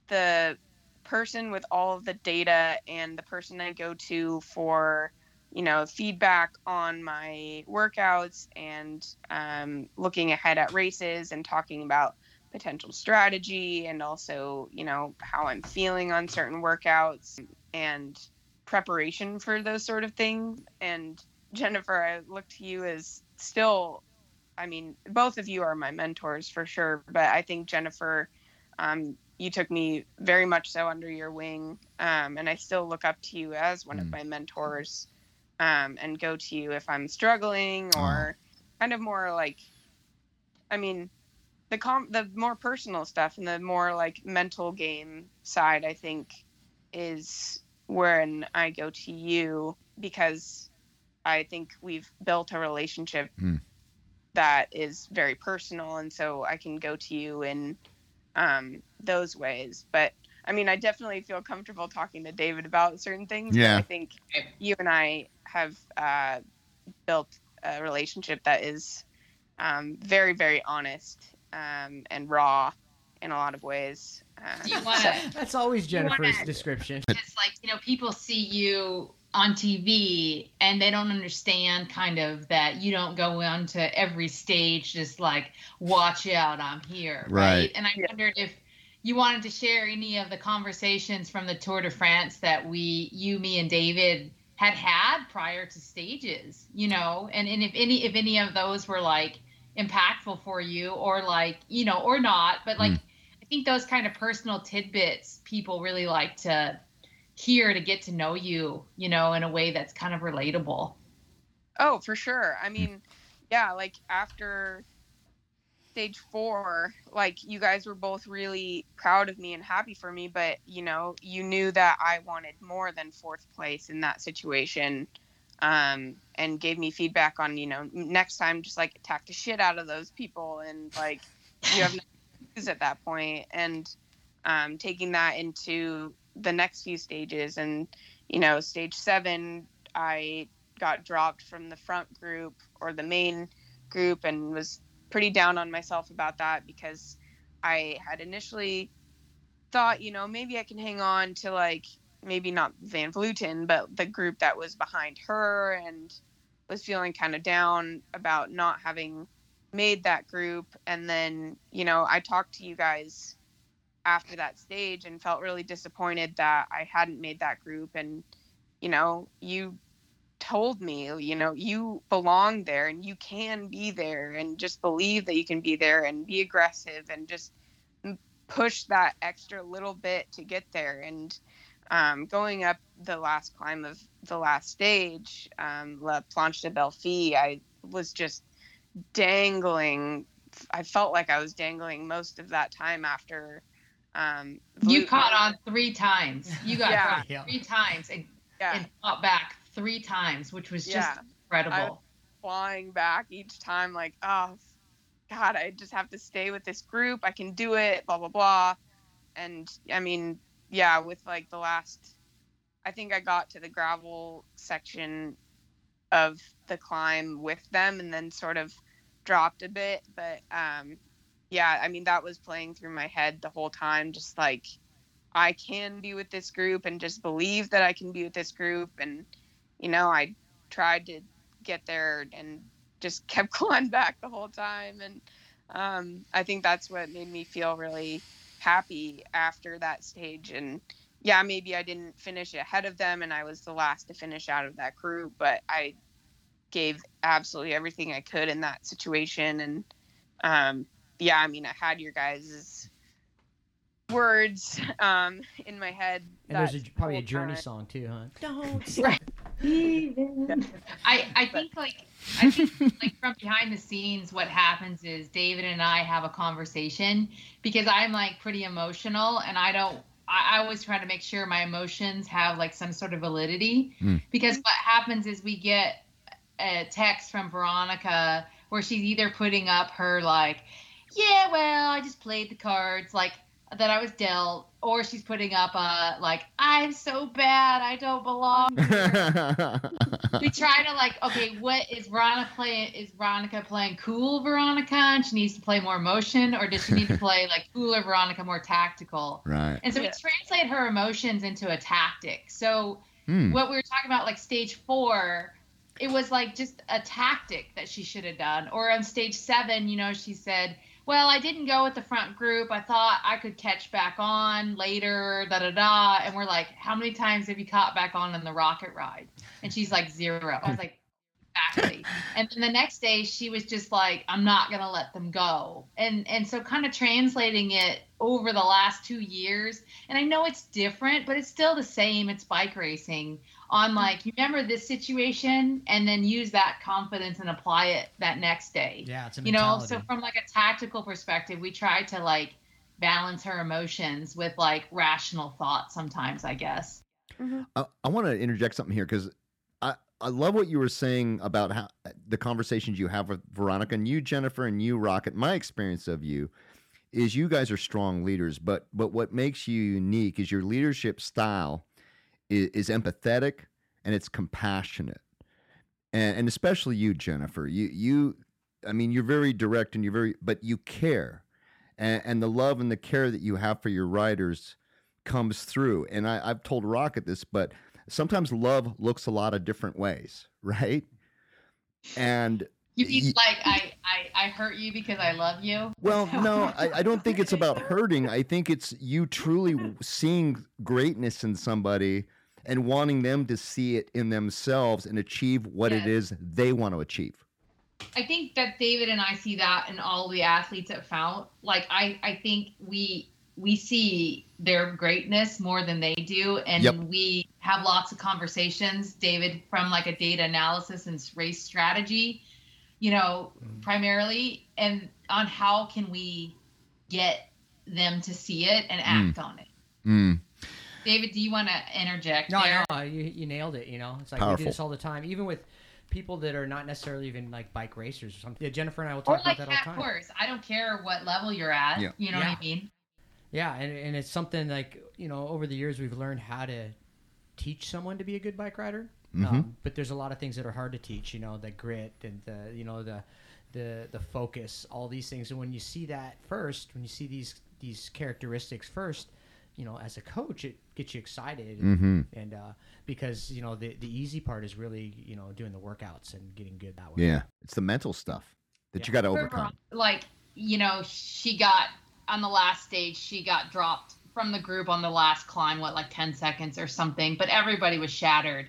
Speaker 5: the person with all of the data and the person i go to for you know feedback on my workouts and um, looking ahead at races and talking about potential strategy and also you know how i'm feeling on certain workouts and preparation for those sort of things and jennifer i look to you as still I mean, both of you are my mentors for sure, but I think Jennifer, um, you took me very much so under your wing, um, and I still look up to you as one of
Speaker 2: Mm.
Speaker 5: my mentors, um, and go to you if I'm struggling or kind of more like, I mean, the com the more personal stuff and the more like mental game side, I think, is when I go to you because I think we've built a relationship
Speaker 2: Hmm.
Speaker 5: that is very personal, and so I can go to you in um, those ways. But I mean, I definitely feel comfortable talking to David about certain things.
Speaker 2: Yeah.
Speaker 5: I think you and I have uh, built a relationship that is um, very, very honest um, and raw in a lot of ways. Uh,
Speaker 6: Do you want
Speaker 5: so-
Speaker 3: That's always
Speaker 6: You wanna-
Speaker 3: Jennifer's description.
Speaker 6: It's like you know, people see you on TV and they don't understand kind of that you don't go onto every stage just like watch out, I'm here, right?
Speaker 2: Right.
Speaker 6: And I
Speaker 5: Yeah.
Speaker 6: wondered if you wanted to share any of the conversations from the Tour de France that we, you, me, and David had had prior to stages, you know, and, and if any if any of those were like impactful for you or like, you know, or not, but like
Speaker 2: Mm.
Speaker 6: I think those kind of personal tidbits people really like to hear to get to know you, you know, in a way that's kind of relatable.
Speaker 5: Oh, for sure. I mean, yeah, like after stage four, like you guys were both really proud of me and happy for me, but you know, you knew that I wanted more than fourth place in that situation. Um, and gave me feedback on, you know, next time just like attack the shit out of those people and like you have to lose at that. And um, taking that into the next few stages and, you know, stage seven, I got dropped from the front group or the main group and was pretty down on myself about that because I had initially thought, you know, maybe I can hang on to like maybe not Van Vleuten, but the group that was behind her and was feeling kind of down about not having made that group. And then, you know, I talked to you guys after that stage and felt really disappointed that I hadn't made that group. And, you know, you told me, you know, you belong there and you can be there and just believe that you can be there and be aggressive and just push that extra little bit to get there. And um, going up the last climb of the last stage, um, La Planche de Belfi, I was just dangling. I felt like I was dangling most of that time after. Um,
Speaker 6: You caught on three times. You got
Speaker 5: Yeah.
Speaker 6: three times and,
Speaker 5: Yeah.
Speaker 6: and fought back three times, which was just
Speaker 5: Yeah.
Speaker 6: incredible.
Speaker 5: flying back each time like oh god i just have to stay with this group i can do it blah blah blah and i mean yeah with like the last i think i got to the gravel section of the climb with them and then sort of dropped a bit but um yeah i mean that was playing through my head the whole time just like i can be with this group and just believe that i can be with this group and you know i tried to get there and just kept going back the whole time and um, i think that's what made me feel really happy after that stage and yeah maybe i didn't finish ahead of them and i was the last to finish out of that group but i gave absolutely everything i could in that situation and um, yeah i mean i had your guys words um, in my head
Speaker 3: And there's a, probably a Journey
Speaker 5: time.
Speaker 3: song too, huh? Don't
Speaker 6: I I think like I think like from behind the scenes, what happens is David and I have a conversation because I'm like pretty emotional and I don't. I, I always try to make sure my emotions have like some sort of validity
Speaker 2: Hmm.
Speaker 6: because what happens is we get a text from Veronica where she's either putting up her like, yeah, well, I just played the cards like that I was dealt, or she's putting up a like, I'm so bad, I don't belong we try to like, okay, what is Veronica playing? Is Veronica playing cool Veronica and she needs to play more emotion, or does she need to play like cooler Veronica, more tactical?
Speaker 2: right.
Speaker 6: And so we translate her emotions into a tactic. So
Speaker 2: Hmm.
Speaker 6: what we were talking about, like stage four, it was like just a tactic that she should have done. Or on stage seven, you know, she said, Well, I didn't go with the front group. I thought I could catch back on later, da da da. And we're like, How many times have you caught back on in the rocket ride? And she's like, Zero. I was like, Exactly. and then the next day she was just like, I'm not gonna let them go. And and so kind of translating it over the last two years, and I know it's different, but it's still the same. It's bike racing on like you remember this situation and then use that confidence and apply it that next day.
Speaker 3: Yeah, it's a
Speaker 6: You know, so from like a tactical perspective, we try to like balance her emotions with like rational thought sometimes, I guess. Mm-hmm.
Speaker 2: I, I want to interject something here because I, I love what you were saying about how the conversations you have with Veronica and you, Jennifer, and you, Rocket. My experience of you is you guys are strong leaders, but but what makes you unique is your leadership style is, is empathetic and it's compassionate, and and especially you, Jennifer. You you, I mean, you're very direct and you're very, but you care, and, and the love and the care that you have for your writers comes through. And I, I've told Rocket this, but sometimes love looks a lot of different ways, right? And
Speaker 6: You mean like I, I I hurt you because I love you?
Speaker 2: well, no, I, I don't think it's about hurting. I think it's you truly seeing greatness in somebody and wanting them to see it in themselves and achieve what it
Speaker 6: Yes.
Speaker 2: is they want to achieve.
Speaker 6: I think that David and I see that in all the athletes at Fount. Like I, I think we we see their greatness more than they do, and
Speaker 2: Yep.
Speaker 6: we have lots of conversations, David, from like a data analysis and race strategy, you know, primarily, and on how can we get them to see it and act on it.
Speaker 2: Mm.
Speaker 6: David, do you want to interject
Speaker 3: No,
Speaker 6: there?
Speaker 3: no, you, you nailed it. You know, it's like we do this all the time, even with people that are not necessarily even like bike racers or something. Yeah, Jennifer and I will talk
Speaker 6: Or
Speaker 3: talk
Speaker 6: like
Speaker 3: about that all the time.
Speaker 6: course. I don't care what level you're at.
Speaker 2: Yeah.
Speaker 6: You know
Speaker 3: Yeah.
Speaker 6: what I mean?
Speaker 3: Yeah, and, and it's something like you know over the years we've learned how to teach someone to be a good bike rider. Um, but there's a lot of things that are hard to teach. You know, the grit and the you know the the the focus, all these things. And when you see that first, when you see these these characteristics first, you know, as a coach, it gets you excited. And,
Speaker 2: Mm-hmm.
Speaker 3: and uh, because you know the the easy part is really you know doing the workouts and getting good that way.
Speaker 2: Yeah, it's the mental stuff that you got to overcome.
Speaker 6: Like you know she got on the last stage she got dropped from the group on the last climb what like 10 seconds or something but everybody was shattered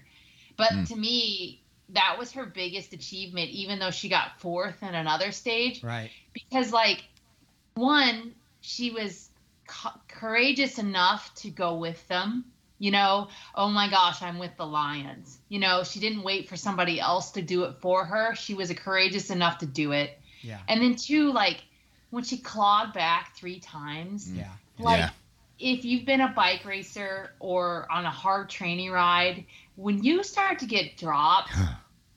Speaker 6: but
Speaker 2: Mm.
Speaker 6: to me that was her biggest achievement even though she got fourth in another stage
Speaker 3: Right.
Speaker 6: because like one she was co- courageous enough to go with them you know oh my gosh i'm with the lions you know she didn't wait for somebody else to do it for her she was courageous enough to do it
Speaker 3: Yeah.
Speaker 6: and then two, like when she clawed back three times, mm.
Speaker 3: Yeah.
Speaker 6: like
Speaker 2: Yeah.
Speaker 6: if you've been a bike racer or on a hard training ride, when you start to get dropped,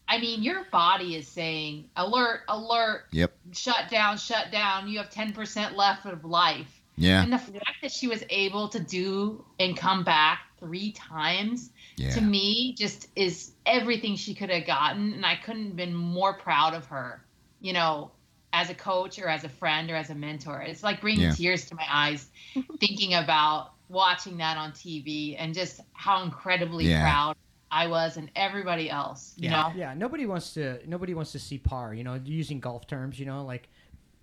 Speaker 6: I mean, your body is saying, alert, alert,
Speaker 2: Yep.
Speaker 6: shut down, shut down. You have 10% left of life.
Speaker 2: Yeah.
Speaker 6: And the fact that she was able to do and come back three times
Speaker 2: Yeah.
Speaker 6: to me just is everything she could have gotten and i couldn't have been more proud of her you know as a coach or as a friend or as a mentor it's like bringing
Speaker 2: Yeah.
Speaker 6: tears to my eyes thinking about watching that on tv and just how incredibly
Speaker 2: Yeah.
Speaker 6: proud i was and everybody else you
Speaker 3: yeah,
Speaker 6: know
Speaker 3: yeah. Nobody wants to. Nobody wants to see par. You know, using golf terms. You know, like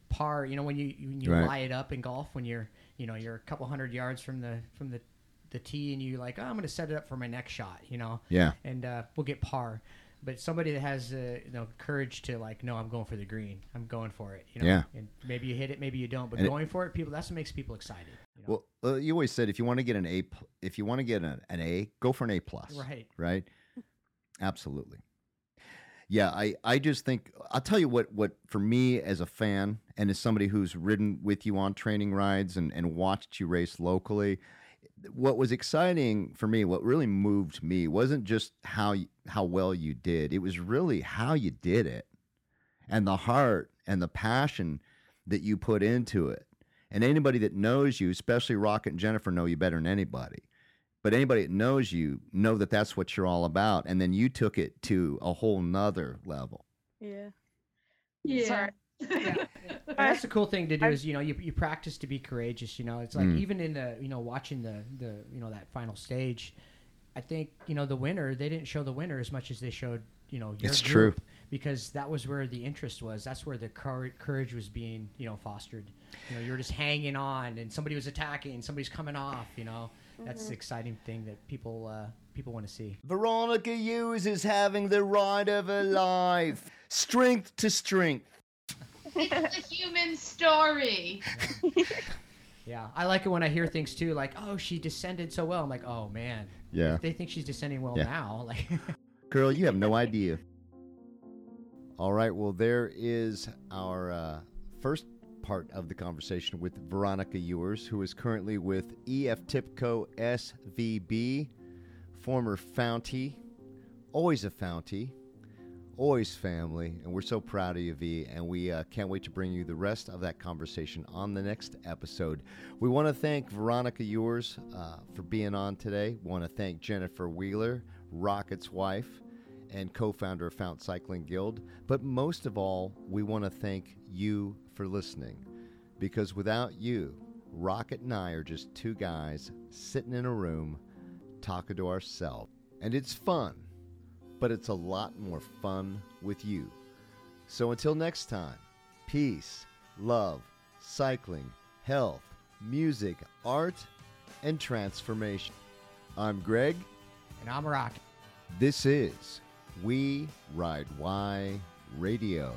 Speaker 3: par. You know, when you when you
Speaker 2: Right.
Speaker 3: lie it up in golf, when you're you know you're a couple hundred yards from the from the the tee, and you like, oh, I'm going to set it up for my next shot. You know,
Speaker 2: Yeah.
Speaker 3: and uh, we'll get par. But somebody that has uh, you know courage to like, no, I'm going for the green. I'm going for it. You know,
Speaker 2: Yeah.
Speaker 3: and maybe you hit it, maybe you don't. But
Speaker 2: And it-
Speaker 3: going for it, people. That's what makes people excited. You know?
Speaker 2: Well, uh, you always said if you want to get an A, if you want to get an, an A, go for an A plus.
Speaker 3: right.
Speaker 2: Right. Absolutely. Yeah, I, I just think I'll tell you what what for me as a fan and as somebody who's ridden with you on training rides and, and watched you race locally, what was exciting for me, what really moved me wasn't just how you, how well you did. It was really how you did it. And the heart and the passion that you put into it. And anybody that knows you, especially Rocket and Jennifer know you better than anybody but anybody that knows you know that that's what you're all about and then you took it to a whole nother level
Speaker 5: Yeah.
Speaker 6: yeah
Speaker 5: Sorry.
Speaker 3: And that's the cool thing to do is you know you, you practice to be courageous you know? It's like
Speaker 2: Mm.
Speaker 3: even in the you know watching the the you know that final stage i think you know the winner they didn't show the winner as much as they showed you know your
Speaker 2: It's true.
Speaker 3: because that was where the interest was. That's where the cour- courage was being you know fostered. You know you're just hanging on and somebody was attacking somebody's coming off you know? That's the exciting thing that people uh people want to see.
Speaker 2: Veronica Ewers is having the ride of her life. Strength to strength
Speaker 6: it's a human story.
Speaker 3: Yeah i like it when i hear things too like oh she descended so well. I'm like oh man.
Speaker 2: Yeah.
Speaker 3: If they think she's descending well
Speaker 2: Yeah.
Speaker 3: now like
Speaker 2: girl you have no idea. All right well there is our uh, first part of the conversation with veronica ewers who is currently with ef TIBCO svb former fountie always a fountie always family, and we're so proud of you, V. And we uh, can't wait to bring you the rest of that conversation on the next episode. We want to thank Veronica Ewers uh, for being on today. We want to thank Jennifer Wheeler, Rocket's wife, and co-founder of Fount Cycling Guild. But most of all, we want to thank you for listening, because without you, Rocket and I are just two guys sitting in a room talking to ourselves, and it's fun but it's a lot more fun with you. So until next time, peace, love, cycling, health, music, art, and transformation. I'm Greg.
Speaker 3: And I'm Rock.
Speaker 2: This is We Ride Why Radio.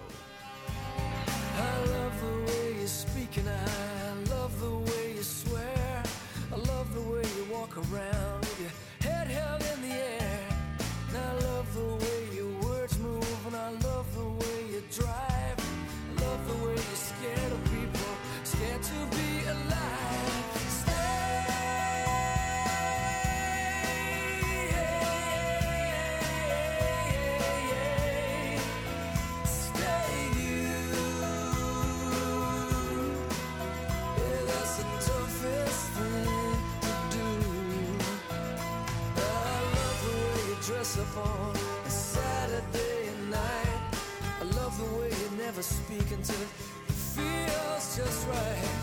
Speaker 4: speaking till it feels just right.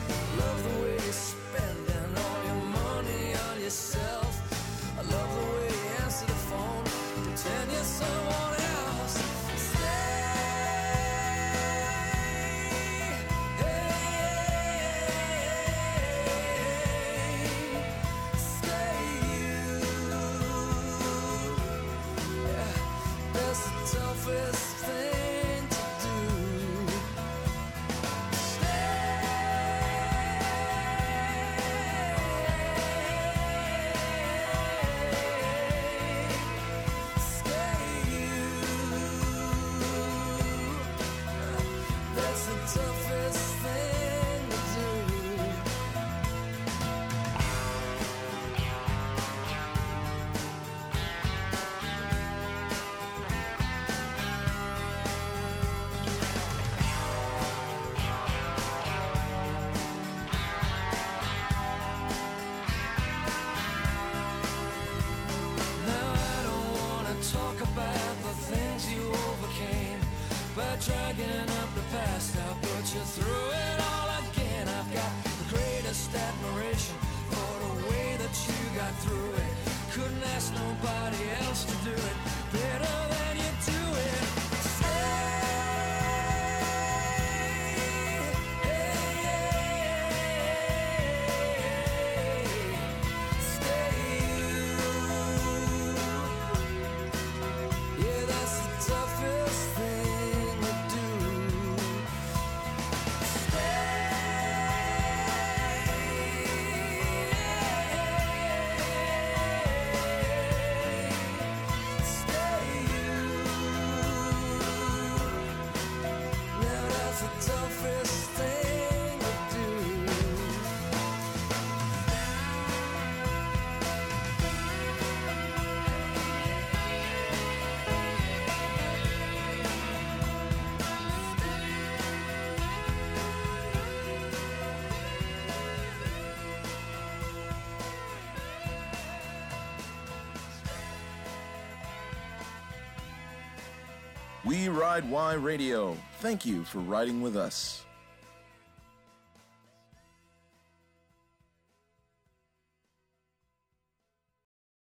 Speaker 1: Ride Y Radio. Thank you for riding with us.